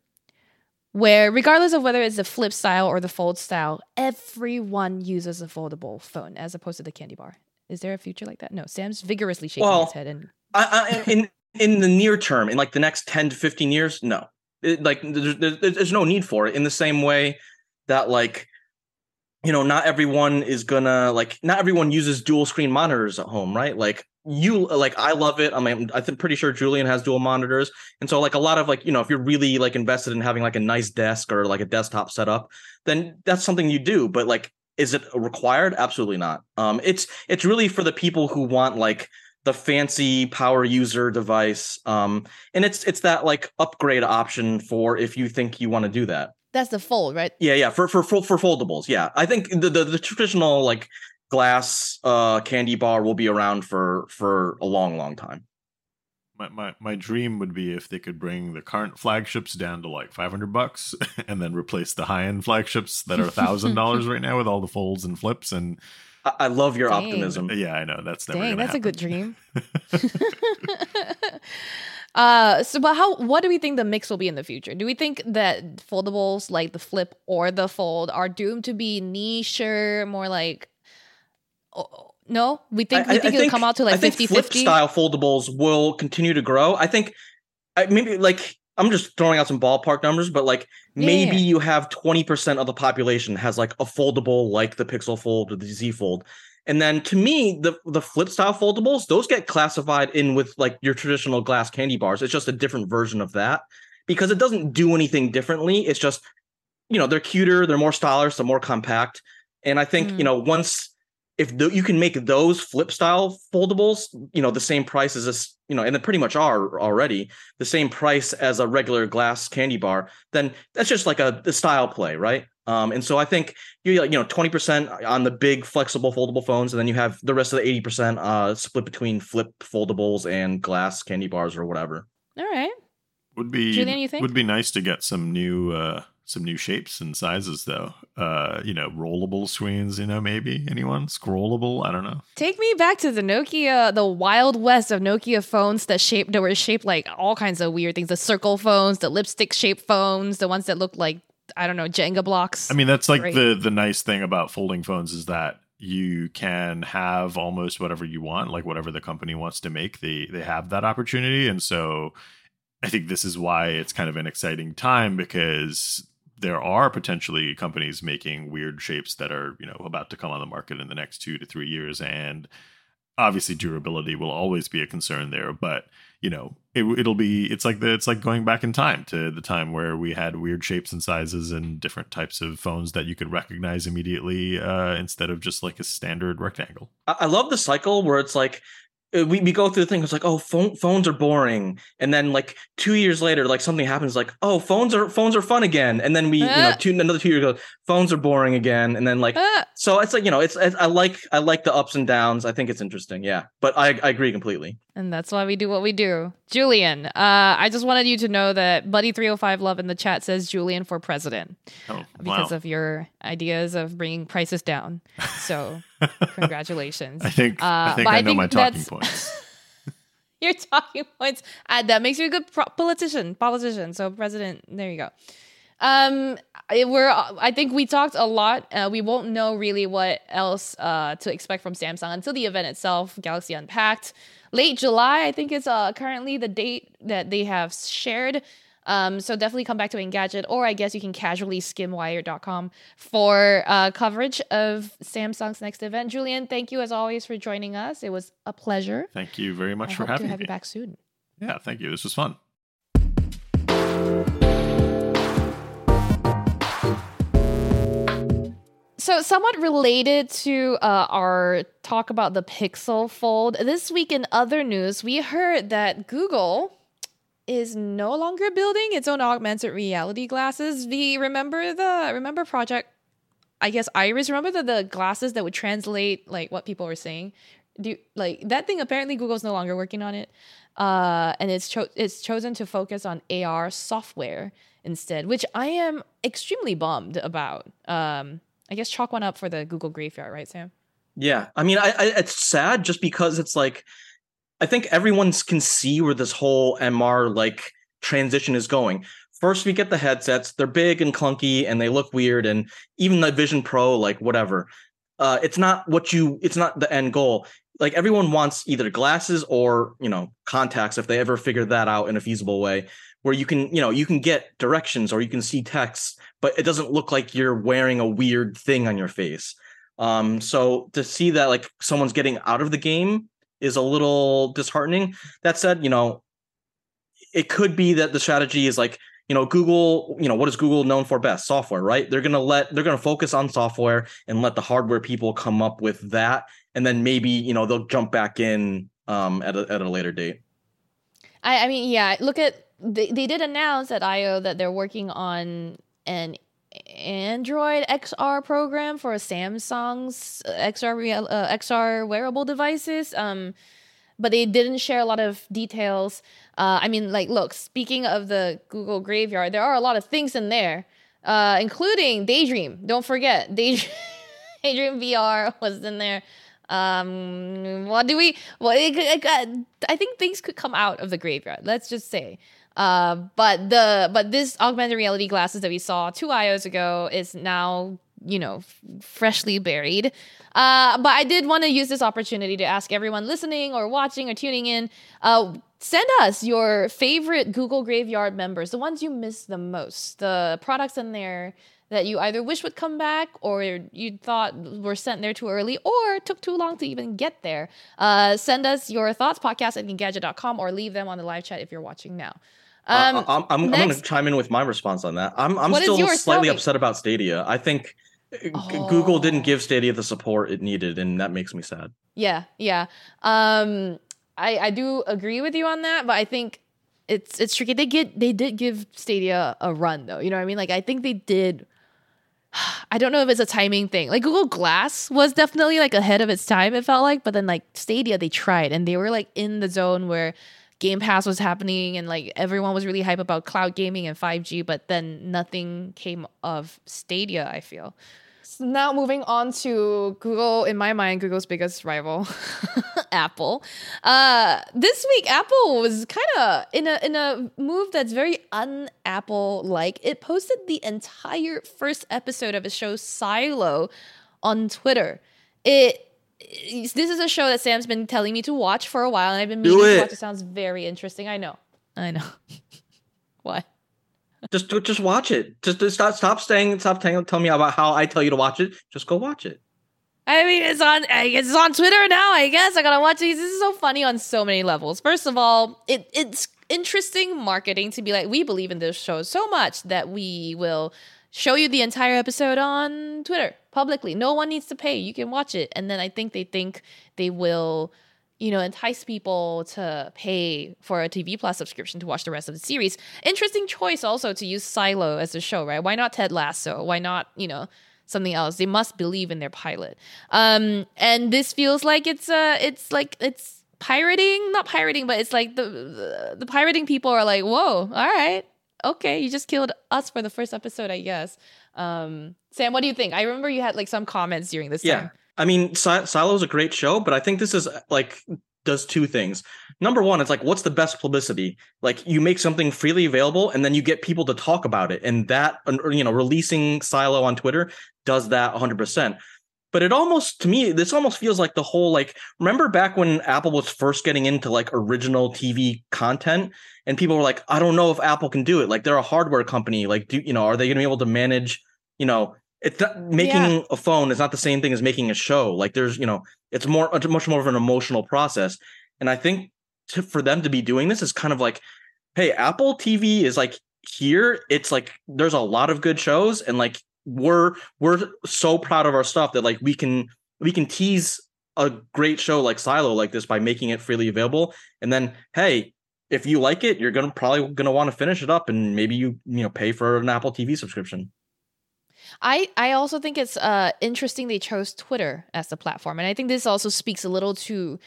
where, regardless of whether it's the flip style or the fold style, everyone uses a foldable phone as opposed to the candy bar? Is there a future like that? No. Sam's vigorously shaking Well, his head and I, I, in in the near term, in like the next ten to fifteen years, no, it, like there's, there's there's no need for it. In the same way that like you know, not everyone is gonna like not everyone uses dual screen monitors at home, right? Like you like I love it. I mean, I think pretty sure Julian has dual monitors, and so like a lot of like you know, if you're really like invested in having like a nice desk or like a desktop setup, then that's something you do. But like, is it required? Absolutely not. Um, it's it's really for the people who want like the fancy power user device um and it's it's that like upgrade option for if you think you want to do that that's the fold, right? yeah yeah for for for, for foldables yeah i think the, the the traditional like glass uh candy bar will be around for for a long long time My, my my dream would be if they could bring the current flagships down to like 500 bucks and then replace the high end flagships that are thousand dollars right now with all the folds and flips and i, I love your Dang. optimism yeah I know that's never Dang, gonna that's a good dream. uh so but how what do we think the mix will be in the future? Do we think that foldables like the flip or the fold are doomed to be niche more like oh, no? We think we I- think it'll come out to like I think 50 flip 50. style foldables will continue to grow. I think I, maybe like I'm just throwing out some ballpark numbers, but like Yeah, maybe you have 20% of the population has like a foldable like the Pixel Fold or the Z Fold. And then to me, the the flip style foldables, those get classified in with like your traditional glass candy bars. It's just a different version of that because it doesn't do anything differently. It's just, you know, they're cuter, they're more stylish, they're more compact. And I think, Mm. you know, once if the, you can make those flip style foldables, you know, the same price as this, you know, and they pretty much are already the same price as a regular glass candy bar, then that's just like a, a style play, right? Um, and so I think you like, you know, 20% on the big flexible foldable phones, and then you have the rest of the 80% uh split between flip foldables and glass candy bars or whatever. All right. would be Julian, you think? would be nice to get some new uh some new shapes and sizes though uh you know rollable screens you know maybe anyone scrollable i don't know Take me back to the Nokia, the wild west of Nokia phones that shaped that were shaped like all kinds of weird things. The circle phones, the lipstick shaped phones, the ones that looked like I don't know Jenga blocks. I mean, that's like the the nice thing about folding phones is that you can have almost whatever you want, like whatever the company wants to make. They they have that opportunity, and so I think this is why it's kind of an exciting time because there are potentially companies making weird shapes that are you know about to come on the market in the next two to three years, and obviously durability will always be a concern there, but you know it, it'll be it's like the it's like going back in time to the time where we had weird shapes and sizes and different types of phones that you could recognize immediately uh, instead of just like a standard rectangle. I, love the cycle where it's like we, we go through the thing. It's like, oh, phone, phones are boring, and then like two years later, like something happens. Like, oh, phones are phones are fun again, and then we, you know, Ah. two another two years ago, phones are boring again, and then like, Ah, so it's like you know, it's, it's I like I like the ups and downs. I think it's interesting, yeah. But I I agree completely. and that's why we do what we do. Julian, uh, I just wanted you to know that Buddy three hundred five love in the chat says Julian for president oh because wow of your ideas of bringing prices down. So congratulations. i think i Uh, think i I know think my talking points your talking points. Uh, that makes you a good pro- politician. Politician. So president. There you go. Um, we're I think we talked a lot. Uh, we won't know really what else uh, to expect from Samsung until the event itself, Galaxy Unpacked. Late July, I think is uh, currently the date that they have shared. Um, so definitely come back to Engadget, or I guess you can casually skim wired.com for uh, coverage of Samsung's next event. Julian, thank you as always for joining us. It was a pleasure. Thank you very much I for having to have me. you back soon. Yeah, thank you. This was fun. So, somewhat related to uh, our talk about the Pixel Fold, this week in other news, we heard that Google is no longer building its own augmented reality glasses. We remember the remember project, I guess Iris. Remember the, the glasses that would translate like what people were saying. Do like that thing? Apparently, Google's no longer working on it, uh, and it's cho- it's chosen to focus on AR software instead, which I am extremely bummed about. Um, I guess chalk one up for the Google graveyard, right, Sam? Yeah, I mean, I, I it's sad just because it's like I think everyone can see where this whole MR like transition is going. First, we get the headsets; they're big and clunky, and they look weird. And even the Vision Pro, like whatever, uh, it's not what you. It's not the end goal. Like everyone wants either glasses or you know contacts if they ever figure that out in a feasible way, where you can you know you can get directions or you can see text, but it doesn't look like you're wearing a weird thing on your face. Um, so to see that like someone's getting out of the game is a little disheartening. That said, you know, it could be that the strategy is like, you know, Google, you know, what is Google known for best? Software, right? They're going to let they're going to focus on software and let the hardware people come up with that and then maybe, you know, they'll jump back in um at a at a later date. I, I mean, yeah, look at they, they did announce at IO that they're working on an Android XR program for Samsung's XR uh, XR wearable devices. Um, but they didn't share a lot of details. Uh, I mean, like, look, speaking of the Google Graveyard, there are a lot of things in there, uh, including Daydream. Don't forget, Daydream, Daydream VR was in there. Um, what do we? What it, it, I think things could come out of the graveyard. Let's just say. Uh, but the but this augmented reality glasses that we saw two IOs ago is now you know freshly buried. Uh, but I did want to use this opportunity to ask everyone listening or watching or tuning in. Uh, send us your favorite Google Graveyard members, the ones you miss the most, the products in there that you either wish would come back or you thought were sent there too early or took too long to even get there. Uh, send us your thoughts, podcast at engadget.com or leave them on the live chat if you're watching now. Um, uh, I'm, I'm, I'm going to chime in with my response on that. I'm, I'm still slightly upset about Stadia. I think oh. Google didn't give Stadia the support it needed, and that makes me sad. Yeah, yeah. Um, I, I do agree with you on that, but I think it's it's tricky. They get they did give Stadia a run though. You know what I mean? Like I think they did I don't know if it's a timing thing. Like Google Glass was definitely like ahead of its time, it felt like, but then like Stadia they tried and they were like in the zone where Game Pass was happening and like everyone was really hype about cloud gaming and 5G, but then nothing came of Stadia, I feel. So now moving on to Google, in my mind, Google's biggest rival, Apple. Uh, this week, Apple was kind of in a in a move that's very un-Apple like. It posted the entire first episode of a show Silo on Twitter. It this is a show that Sam's been telling me to watch for a while, and I've been meaning to watch. It sounds very interesting. I know. I know. Why? Just just watch it. Just, just stop stop staying. Stop telling tell me about how I tell you to watch it. Just go watch it. I mean, it's on. It's on Twitter now. I guess I gotta watch these. This is so funny on so many levels. First of all, it it's interesting marketing to be like, we believe in this show so much that we will show you the entire episode on Twitter publicly. No one needs to pay. You can watch it. And then I think they think they will, you know, entice people to pay for a TV Plus subscription to watch the rest of the series. Interesting choice also to use Silo as a show, right? Why not Ted Lasso? Why not, you know, something else? They must believe in their pilot. Um, and this feels like it's uh it's like it's pirating, not pirating, but it's like the the, the pirating people are like, whoa, all right okay, you just killed us for the first episode, I guess. Um, Sam, what do you think? I remember you had like some comments during this yeah. time. I mean, Silo is a great show, but I think this is like does two things. Number one, it's like, what's the best publicity? Like, you make something freely available, and then you get people to talk about it, and that, you know, releasing Silo on Twitter does that 100. percent But it almost, to me, this almost feels like the whole like. Remember back when Apple was first getting into like original TV content, and people were like, I don't know if Apple can do it. Like, they're a hardware company. Like, do you know, are they going to be able to manage, you know? It's not, making yeah. a phone is not the same thing as making a show. Like there's, you know, it's more much more of an emotional process. And I think to, for them to be doing this is kind of like, hey, Apple TV is like here. It's like there's a lot of good shows, and like we're we're so proud of our stuff that like we can we can tease a great show like Silo like this by making it freely available. And then hey, if you like it, you're gonna probably gonna want to finish it up, and maybe you you know pay for an Apple TV subscription. I I also think it's uh interesting they chose Twitter as the platform, and I think this also speaks a little to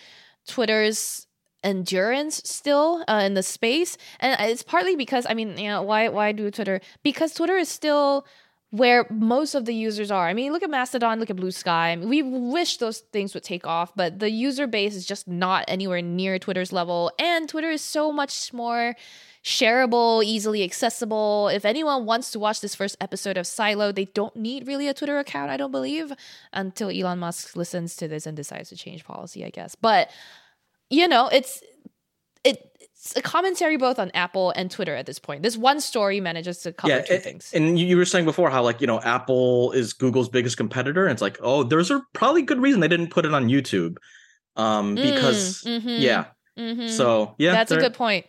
Twitter's endurance still uh, in the space, and it's partly because I mean, you know, why why do Twitter? Because Twitter is still where most of the users are. I mean, look at Mastodon, look at Blue Sky. I mean, we wish those things would take off, but the user base is just not anywhere near Twitter's level, and Twitter is so much more shareable, easily accessible. If anyone wants to watch this first episode of Silo, they don't need really a Twitter account, I don't believe, until Elon Musk listens to this and decides to change policy, I guess. But you know, it's it's a commentary both on Apple and Twitter at this point. This one story manages to cover yeah, two and, things. And you were saying before how like, you know, Apple is Google's biggest competitor. And it's like, oh, there's a probably good reason they didn't put it on YouTube. Um, because mm, mm-hmm, yeah. Mm-hmm. So yeah. That's a good point.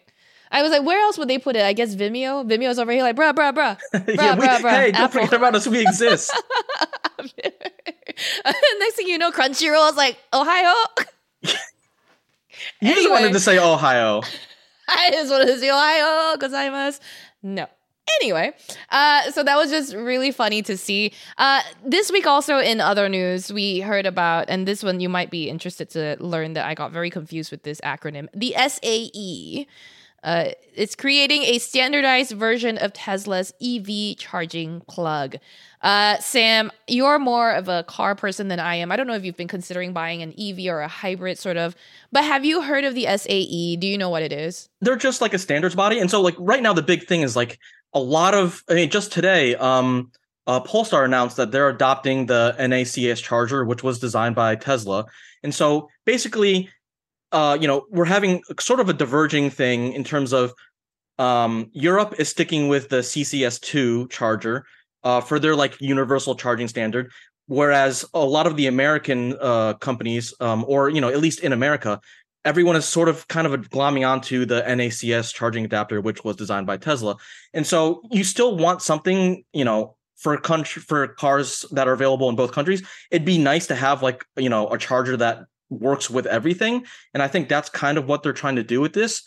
I was like, where else would they put it? I guess Vimeo. Vimeo's over here, like, bruh, bruh, bruh. bruh, yeah, we, bruh, bruh. Hey, don't forget about us. We exist. Next thing you know, Crunchyroll is like, Ohio. you anyway. just wanted to say Ohio. I just wanted to say Ohio because I must. No. Anyway, uh, so that was just really funny to see. Uh, this week, also in other news, we heard about, and this one you might be interested to learn that I got very confused with this acronym the SAE. Uh, it's creating a standardized version of Tesla's EV charging plug. Uh, Sam, you're more of a car person than I am. I don't know if you've been considering buying an EV or a hybrid sort of, but have you heard of the SAE? Do you know what it is? They're just like a standards body. And so, like, right now, the big thing is like a lot of, I mean, just today, um, uh, Polestar announced that they're adopting the NACS charger, which was designed by Tesla. And so basically, uh, you know, we're having sort of a diverging thing in terms of um, Europe is sticking with the CCS2 charger uh, for their like universal charging standard, whereas a lot of the American uh, companies, um, or you know, at least in America, everyone is sort of kind of glomming onto the NACS charging adapter, which was designed by Tesla, and so you still want something, you know, for country for cars that are available in both countries. It'd be nice to have like you know a charger that works with everything. And I think that's kind of what they're trying to do with this.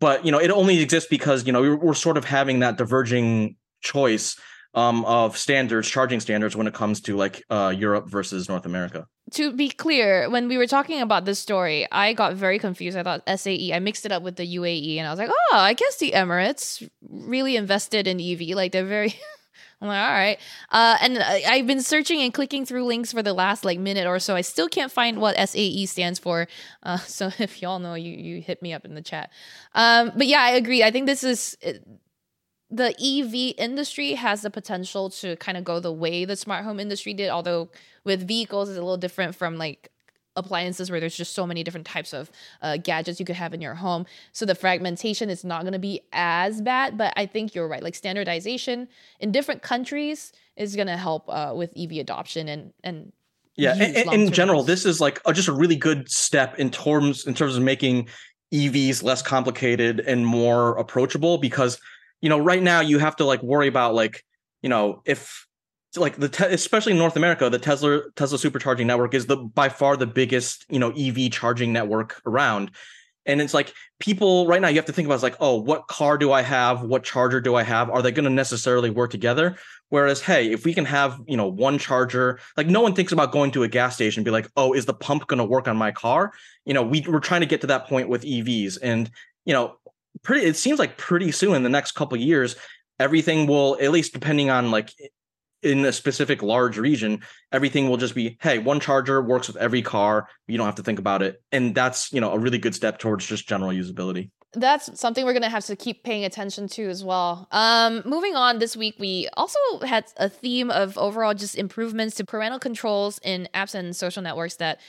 But you know, it only exists because you know we're, we're sort of having that diverging choice um, of standards, charging standards, when it comes to like uh, Europe versus North America. To be clear, when we were talking about this story, I got very confused. I thought SAE, I mixed it up with the UAE, and I was like, oh, I guess the Emirates really invested in EV. Like they're very I'm like, all right. Uh, and I, have been searching and clicking through links for the last like minute or so. I still can't find what SAE stands for. Uh, so if y'all know, you you hit me up in the chat. Um, but yeah, I agree. I think this is the EV industry has the potential to kind of go the way the smart home industry did. Although with vehicles, is a little different from like appliances where there's just so many different types of uh, gadgets you could have in your home. So the fragmentation is not going to be as bad, but I think you're right. Like standardization in different countries is going to help uh, with EV adoption and and yeah. In, in general, this is like a, just a really good step in terms in terms of making EVs less complicated and more approachable because you know right now you have to like worry about like you know if like the te- especially in North America, the Tesla Tesla supercharging network is the by far the biggest you know EV charging network around. And it's like people right now you have to think about it's like, oh, what car do I have? What charger do I have? Are they going to necessarily work together? Whereas, hey, if we can have, you know, one charger, like no one thinks about going to a gas station be like, oh, is the pump going to work on my car? You know, we, we're trying to get to that point with EVs. And, you know, pretty it seems like pretty soon in the next couple years, everything will, at least depending on like in a specific large region, everything will just be, hey, one charger works with every car. You don't have to think about it. And that's, you know, a really good step towards just general usability that's something we're gonna have to keep paying attention to as well. Um, moving on, this week we also had a theme of overall just improvements to parental controls in apps and social networks that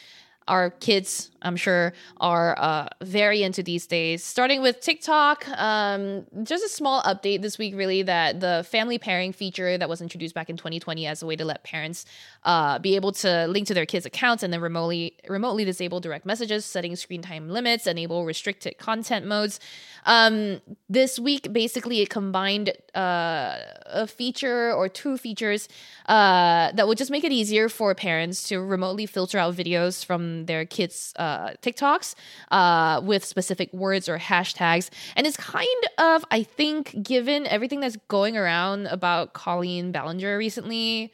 our kids, I'm sure, are uh, very into these days. Starting with TikTok, um, just a small update this week, really, that the family pairing feature that was introduced back in 2020 as a way to let parents uh, be able to link to their kids' accounts and then remotely remotely disable direct messages, setting screen time limits, enable restricted content modes. Um, this week, basically, it combined uh, a feature or two features uh, that will just make it easier for parents to remotely filter out videos from their kids' uh, TikToks uh, with specific words or hashtags. And it's kind of, I think, given everything that's going around about Colleen Ballinger recently,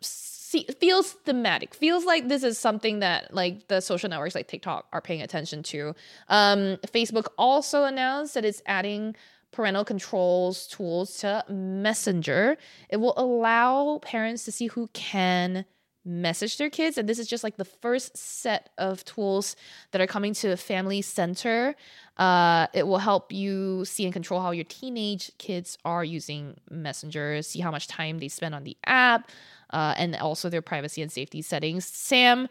see, feels thematic. Feels like this is something that like the social networks like TikTok are paying attention to. Um, Facebook also announced that it's adding parental controls tools to Messenger. It will allow parents to see who can message their kids and this is just like the first set of tools that are coming to a family center uh, it will help you see and control how your teenage kids are using messenger see how much time they spend on the app uh, and also their privacy and safety settings. Sam,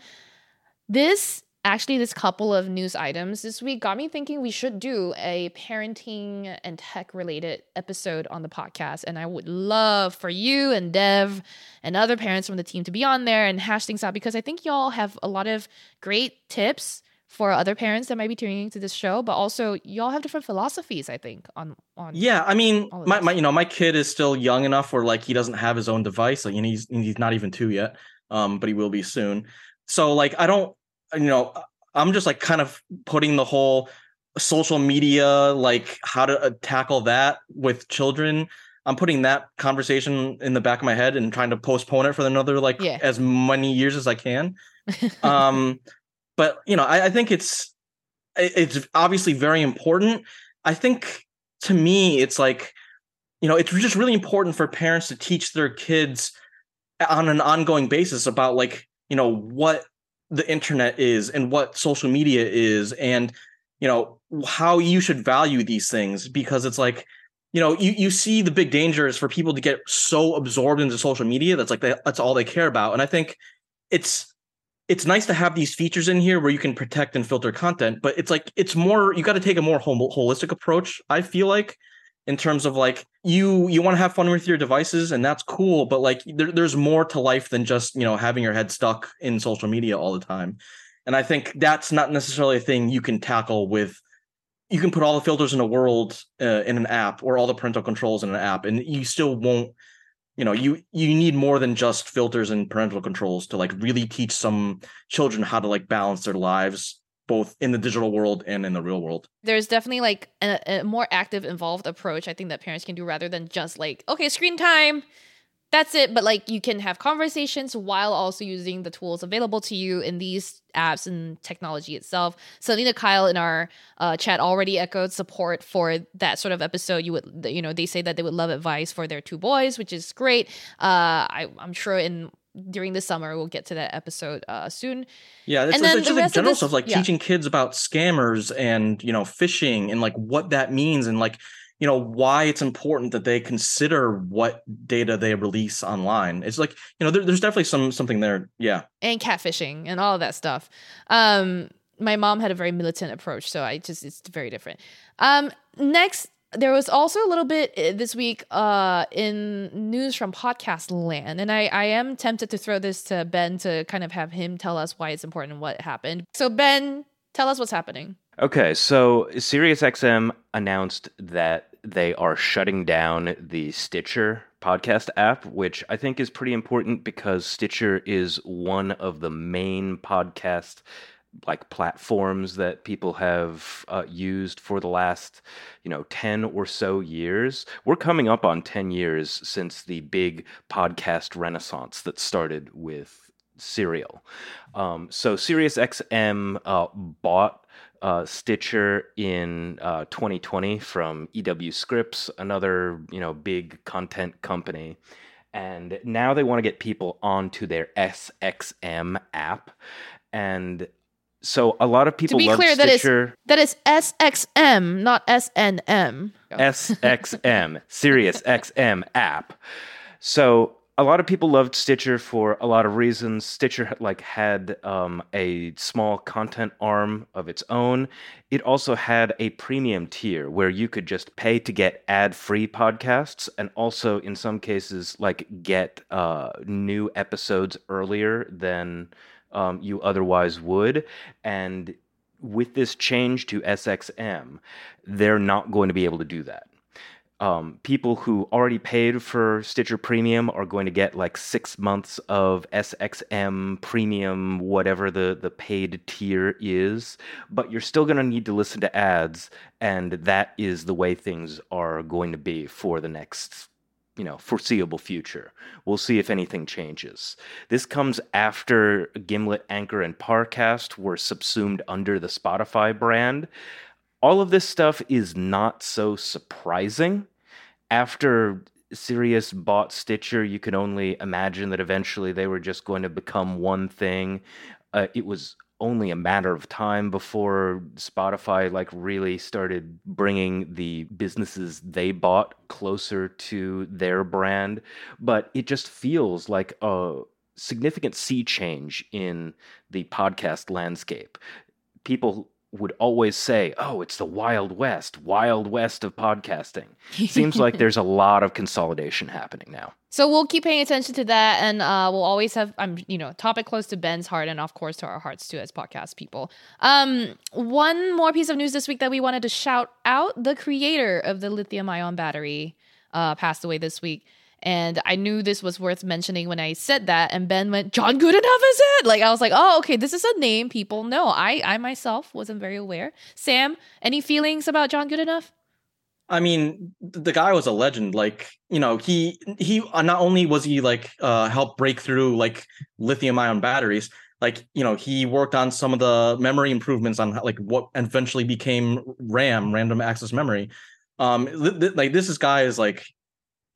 this actually this couple of news items this week got me thinking we should do a parenting and tech related episode on the podcast and i would love for you and dev and other parents from the team to be on there and hash things out because i think y'all have a lot of great tips for other parents that might be tuning into this show, but also y'all have different philosophies, I think, on on Yeah, I mean, my, my you know, my kid is still young enough where like he doesn't have his own device. Like, you know, he's he's not even two yet. Um, but he will be soon. So like I don't you know, I'm just like kind of putting the whole social media, like how to uh, tackle that with children. I'm putting that conversation in the back of my head and trying to postpone it for another like yeah. as many years as I can. um but you know, I, I think it's it's obviously very important. I think to me, it's like you know, it's just really important for parents to teach their kids on an ongoing basis about like you know what the internet is and what social media is and you know how you should value these things because it's like you know you, you see the big danger is for people to get so absorbed into social media that's like they, that's all they care about and i think it's it's nice to have these features in here where you can protect and filter content, but it's like it's more you got to take a more holistic approach. I feel like in terms of like you you want to have fun with your devices and that's cool, but like there, there's more to life than just you know having your head stuck in social media all the time. And I think that's not necessarily a thing you can tackle with. You can put all the filters in the world uh, in an app or all the parental controls in an app, and you still won't you know you you need more than just filters and parental controls to like really teach some children how to like balance their lives both in the digital world and in the real world. There's definitely like a, a more active involved approach i think that parents can do rather than just like okay screen time that's it. But like you can have conversations while also using the tools available to you in these apps and technology itself. Selena kyle in our uh, chat already echoed support for that sort of episode you would you know they say that they would love advice for their two boys which is great. Uh, I, i'm sure in during the summer we'll get to that episode uh, soon. Yeah it's, and it's, it's just like general this, stuff like yeah. teaching kids about scammers and you know phishing and like what that means and like you know why it's important that they consider what data they release online. It's like you know there, there's definitely some something there. Yeah. And catfishing and all of that stuff. Um my mom had a very militant approach so i just it's very different. Um next there was also a little bit uh, this week uh, in news from podcast land and I, I am tempted to throw this to ben to kind of have him tell us why it's important and what happened. So ben tell us what's happening. Okay so SiriusXM announced that they are shutting down the Stitcher podcast app, which I think is pretty important because Stitcher is one of the main podcast like platforms that people have uh, used for the last you know 10 or so years. We're coming up on 10 years since the big podcast renaissance that started with serial. Um, so SiriusXM uh, bought uh, Stitcher in uh, 2020 from EW Scripps, another you know big content company, and now they want to get people onto their SXM app. And so a lot of people to be clear, that is Stitcher. that is SXM, not SNM. SXM, Sirius XM app. So a lot of people loved Stitcher for a lot of reasons. Stitcher like had um, a small content arm of its own. It also had a premium tier where you could just pay to get ad-free podcasts, and also in some cases like get uh, new episodes earlier than um, you otherwise would. And with this change to SXM, they're not going to be able to do that um, people who already paid for Stitcher Premium are going to get like six months of SXM Premium, whatever the, the paid tier is, but you're still going to need to listen to ads, and that is the way things are going to be for the next you know foreseeable future we'll see if anything changes this comes after gimlet anchor and parcast were subsumed under the spotify brand all of this stuff is not so surprising. After Sirius bought Stitcher, you can only imagine that eventually they were just going to become one thing. Uh, it was only a matter of time before Spotify like really started bringing the businesses they bought closer to their brand, but it just feels like a significant sea change in the podcast landscape. People would always say, "Oh, it's the Wild West, Wild West of podcasting." Seems like there's a lot of consolidation happening now. So we'll keep paying attention to that, and uh, we'll always have, um, you know, topic close to Ben's heart, and of course to our hearts too as podcast people. Um, one more piece of news this week that we wanted to shout out: the creator of the lithium-ion battery uh, passed away this week. And I knew this was worth mentioning when I said that. And Ben went, John Goodenough is it? Like I was like, oh, okay, this is a name people know. I I myself wasn't very aware. Sam, any feelings about John Goodenough? I mean, the guy was a legend. Like, you know, he he uh, not only was he like uh helped break through like lithium ion batteries, like you know, he worked on some of the memory improvements on like what eventually became RAM, random access memory. Um, th- th- like this is guy is like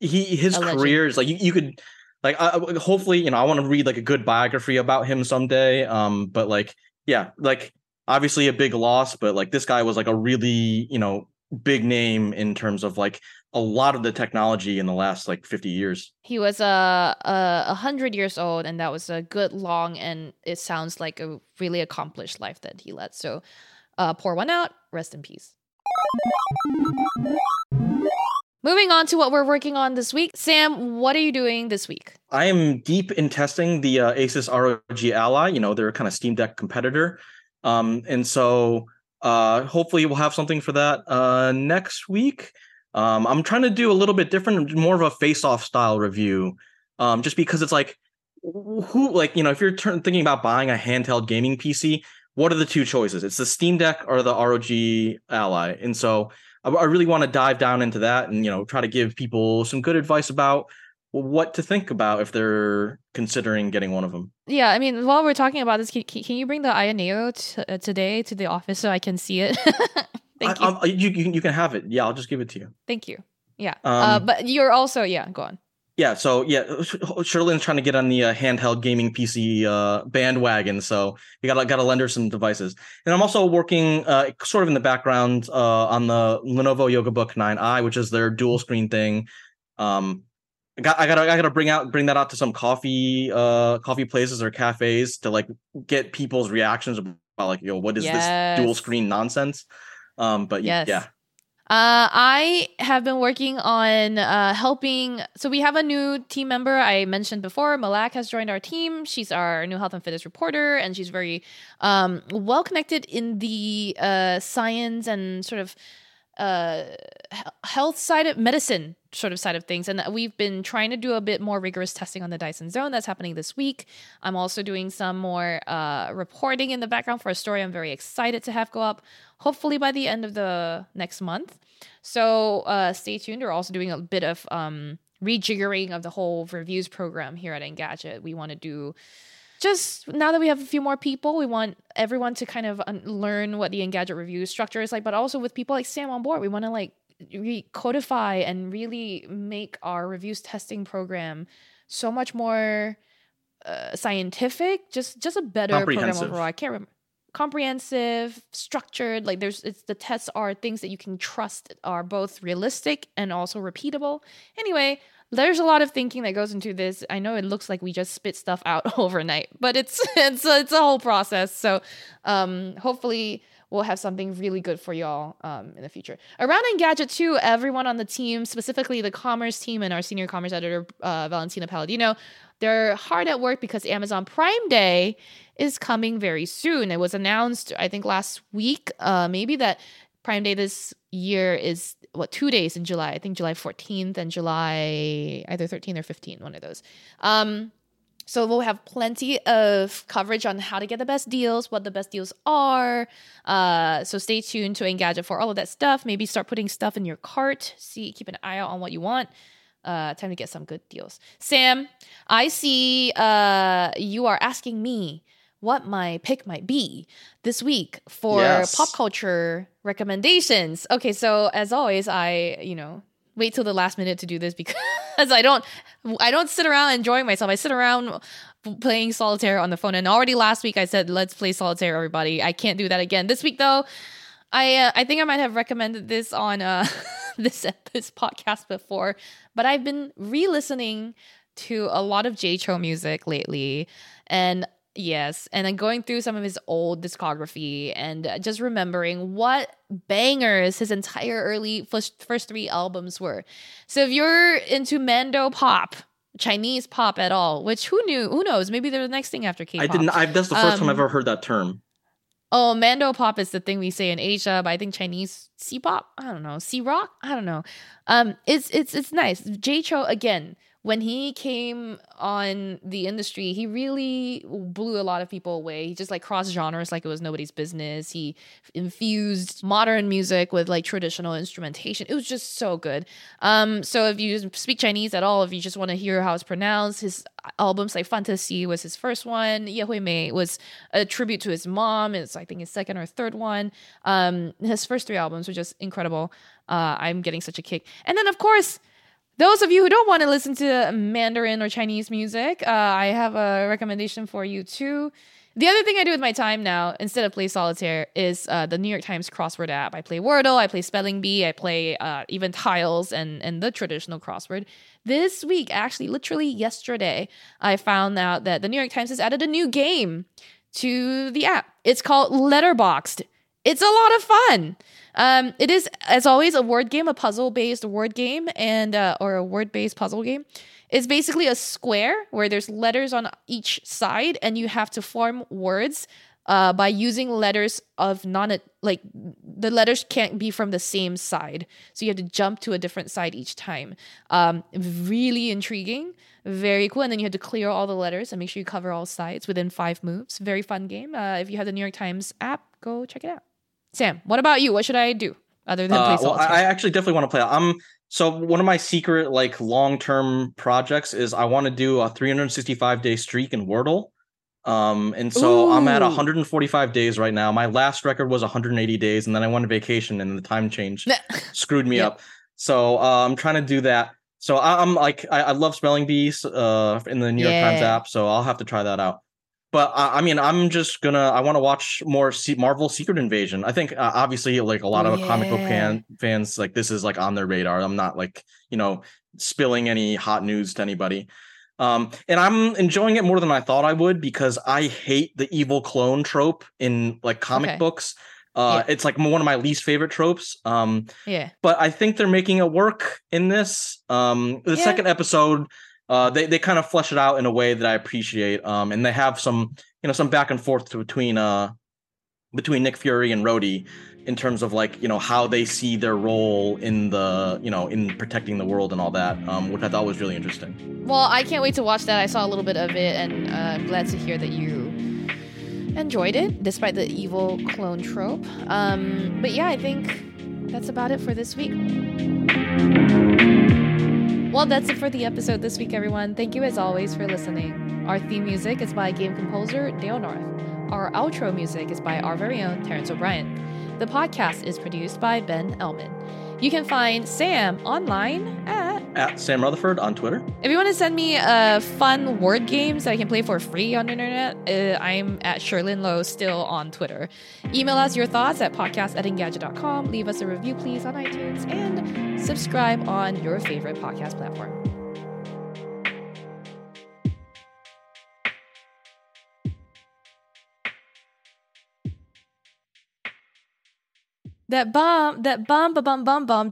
he his A career is like you, you could like I, hopefully you know I want to read like a good biography about him someday. Um, but like yeah, like obviously a big loss, but like this guy was like a really you know big name in terms of like a lot of the technology in the last like 50 years. He was uh, uh, a hundred years old, and that was a good long, and it sounds like a really accomplished life that he led. So, uh, pour one out. Rest in peace. Moving on to what we're working on this week, Sam. What are you doing this week? I am deep in testing the uh, Asus ROG Ally. You know, they're a kind of Steam Deck competitor. Um, and so uh, hopefully we'll have something for that uh, next week. Um, I'm trying to do a little bit different, more of a face-off style review, um, just because it's like, who, like, you know, if you're thinking about buying a handheld gaming PC, what are the two choices? It's the Steam Deck or the ROG Ally. And so I, I really want to dive down into that and, you know, try to give people some good advice about what to think about if they're considering getting one of them. Yeah, I mean, while we're talking about this, can, can you bring the Ayaneo t- uh, today to the office so I can see it? Thank I, you. I- you, you. You can have it. Yeah, I'll just give it to you. Thank you. Yeah. uh, Um, but you're also, yeah, go on. Yeah, so yeah, Cherlynn's trying to get on the uh, handheld gaming PC uh, bandwagon, so you gotta gotta lend her some devices. And I'm also working uh, sort of in the background uh, on the Lenovo Yoga Book 9i, which is their dual screen thing. Um, I got I gotta I gotta bring out bring that out to some coffee uh coffee places or cafes to like get people's reactions about like yo what is this dual screen nonsense. Um, but Yes. yeah, Uh, I have been working on uh, helping. So we have a new team member. I mentioned before, Malak has joined our team. She's our new health and fitness reporter, and she's very um, well connected in the uh, science and sort of uh, health side of medicine sort of side of things. And we've been trying to do a bit more rigorous testing on the Dyson Zone. That's happening this week. I'm also doing some more uh, reporting in the background for a story I'm very excited to have go up, hopefully by the end of the next month. So uh, stay tuned. We're also doing a bit of um, rejiggering of the whole reviews program here at Engadget. We want to do just now that we have a few more people, we want everyone to kind of un- learn what the Engadget review structure is like, but also with people like Sam on board, we want to like re- codify and really make our reviews testing program so much more uh, scientific, just just a better program overall. I can't remember comprehensive, structured. Like there's it's the tests are things that you can trust are both realistic and also repeatable. Anyway, there's a lot of thinking that goes into this. I know it looks like we just spit stuff out overnight, but it's it's a, it's a whole process. So um, hopefully we'll have something really good for y'all um, in the future. Around Engadget too, everyone on the team, specifically the commerce team and our senior commerce editor uh, Valentina Palladino, they're hard at work because Amazon Prime Day is coming very soon. It was announced, I think, last week, uh, maybe that Prime Day this year is what two days in July? I think July 14th and July either 13th or 15th, one of those. Um, so we'll have plenty of coverage on how to get the best deals, what the best deals are. Uh, so stay tuned to Engadget for all of that stuff. Maybe start putting stuff in your cart. See, keep an eye out on what you want. Uh, time to get some good deals. Sam, I see uh, you are asking me what my pick might be this week for yes. pop culture recommendations. Okay, so as always, I, you know, wait till the last minute to do this because I don't I don't sit around enjoying myself. I sit around playing solitaire on the phone. And already last week I said let's play solitaire everybody. I can't do that again. This week though, I uh, I think I might have recommended this on uh this this podcast before, but I've been re-listening to a lot of Jay Chou music lately and Yes, and then going through some of his old discography and just remembering what bangers his entire early first, first three albums were. So if you're into Mando pop, Chinese pop at all, which who knew? Who knows? Maybe they're the next thing after K-pop. I didn't. I, that's the first um, time I've ever heard that term. Oh, Mando pop is the thing we say in Asia, but I think Chinese C pop. I don't know. C rock. I don't know. Um, it's it's it's nice. Jay Chou again when he came on the industry, he really blew a lot of people away. He just like crossed genres like it was nobody's business. He infused modern music with like traditional instrumentation. It was just so good. Um, so if you speak Chinese at all, if you just want to hear how it's pronounced, his albums like Fantasy was his first one. Ye Hui Mei was a tribute to his mom. It's I think his second or third one. Um, his first three albums were just incredible. Uh, I'm getting such a kick. And then of course those of you who don't want to listen to Mandarin or Chinese music, uh, I have a recommendation for you too. The other thing I do with my time now, instead of play solitaire, is uh, the New York Times crossword app. I play Wordle, I play Spelling Bee, I play uh, even tiles and and the traditional crossword. This week, actually, literally yesterday, I found out that the New York Times has added a new game to the app. It's called Letter Boxed. It's a lot of fun. Um, it is, as always, a word game, a puzzle based word game, and uh, or a word based puzzle game. It's basically a square where there's letters on each side, and you have to form words uh, by using letters of non like the letters can't be from the same side, so you have to jump to a different side each time. Um, really intriguing, very cool, and then you have to clear all the letters and make sure you cover all sides within five moves. Very fun game. Uh, if you have the New York Times app, go check it out. Sam, what about you? What should I do other than uh, play well, I actually definitely want to play. I'm so one of my secret like long term projects is I want to do a 365 day streak in Wordle. Um, and so Ooh. I'm at 145 days right now. My last record was 180 days, and then I went on vacation, and the time change screwed me up. So uh, I'm trying to do that. So I, am like, I, I, love spelling bees uh, in the New York yeah. Times app, so I'll have to try that out but I, I mean, I'm just gonna. I want to watch more C- Marvel Secret Invasion. I think uh, obviously, like a lot of yeah. comic book fan, fans, like this is like on their radar. I'm not like you know spilling any hot news to anybody. Um, and I'm enjoying it more than I thought I would because I hate the evil clone trope in like comic okay. books. Uh, yeah. It's like one of my least favorite tropes. Um, yeah. But I think they're making it work in this. Um, the yeah. second episode uh, they they kind of flesh it out in a way that I appreciate. Um, and they have some you know some back and forth between uh between Nick Fury and Rhodey in terms of like you know how they see their role in the you know in protecting the world and all that, um, which I thought was really interesting. Well, I can't wait to watch that. I saw a little bit of it, and uh, I'm glad to hear that you enjoyed it despite the evil clone trope. Um, but yeah, I think that's about it for this week. Well, that's it for the episode this week, everyone. Thank you as always for listening. Our theme music is by game composer Dale North. Our outro music is by our very own Terrence O'Brien. The podcast is produced by Ben Ellman. You can find Sam online at At Sam Rutherford on Twitter. If you want to send me uh, fun word games that I can play for free on the internet, uh, I'm at Cherlynn Low still on Twitter. Email us your thoughts at podcast at engadget.com. Leave us a review, please, on iTunes, and subscribe on your favorite podcast platform. That bomb, that bum, ba bum, bum, bum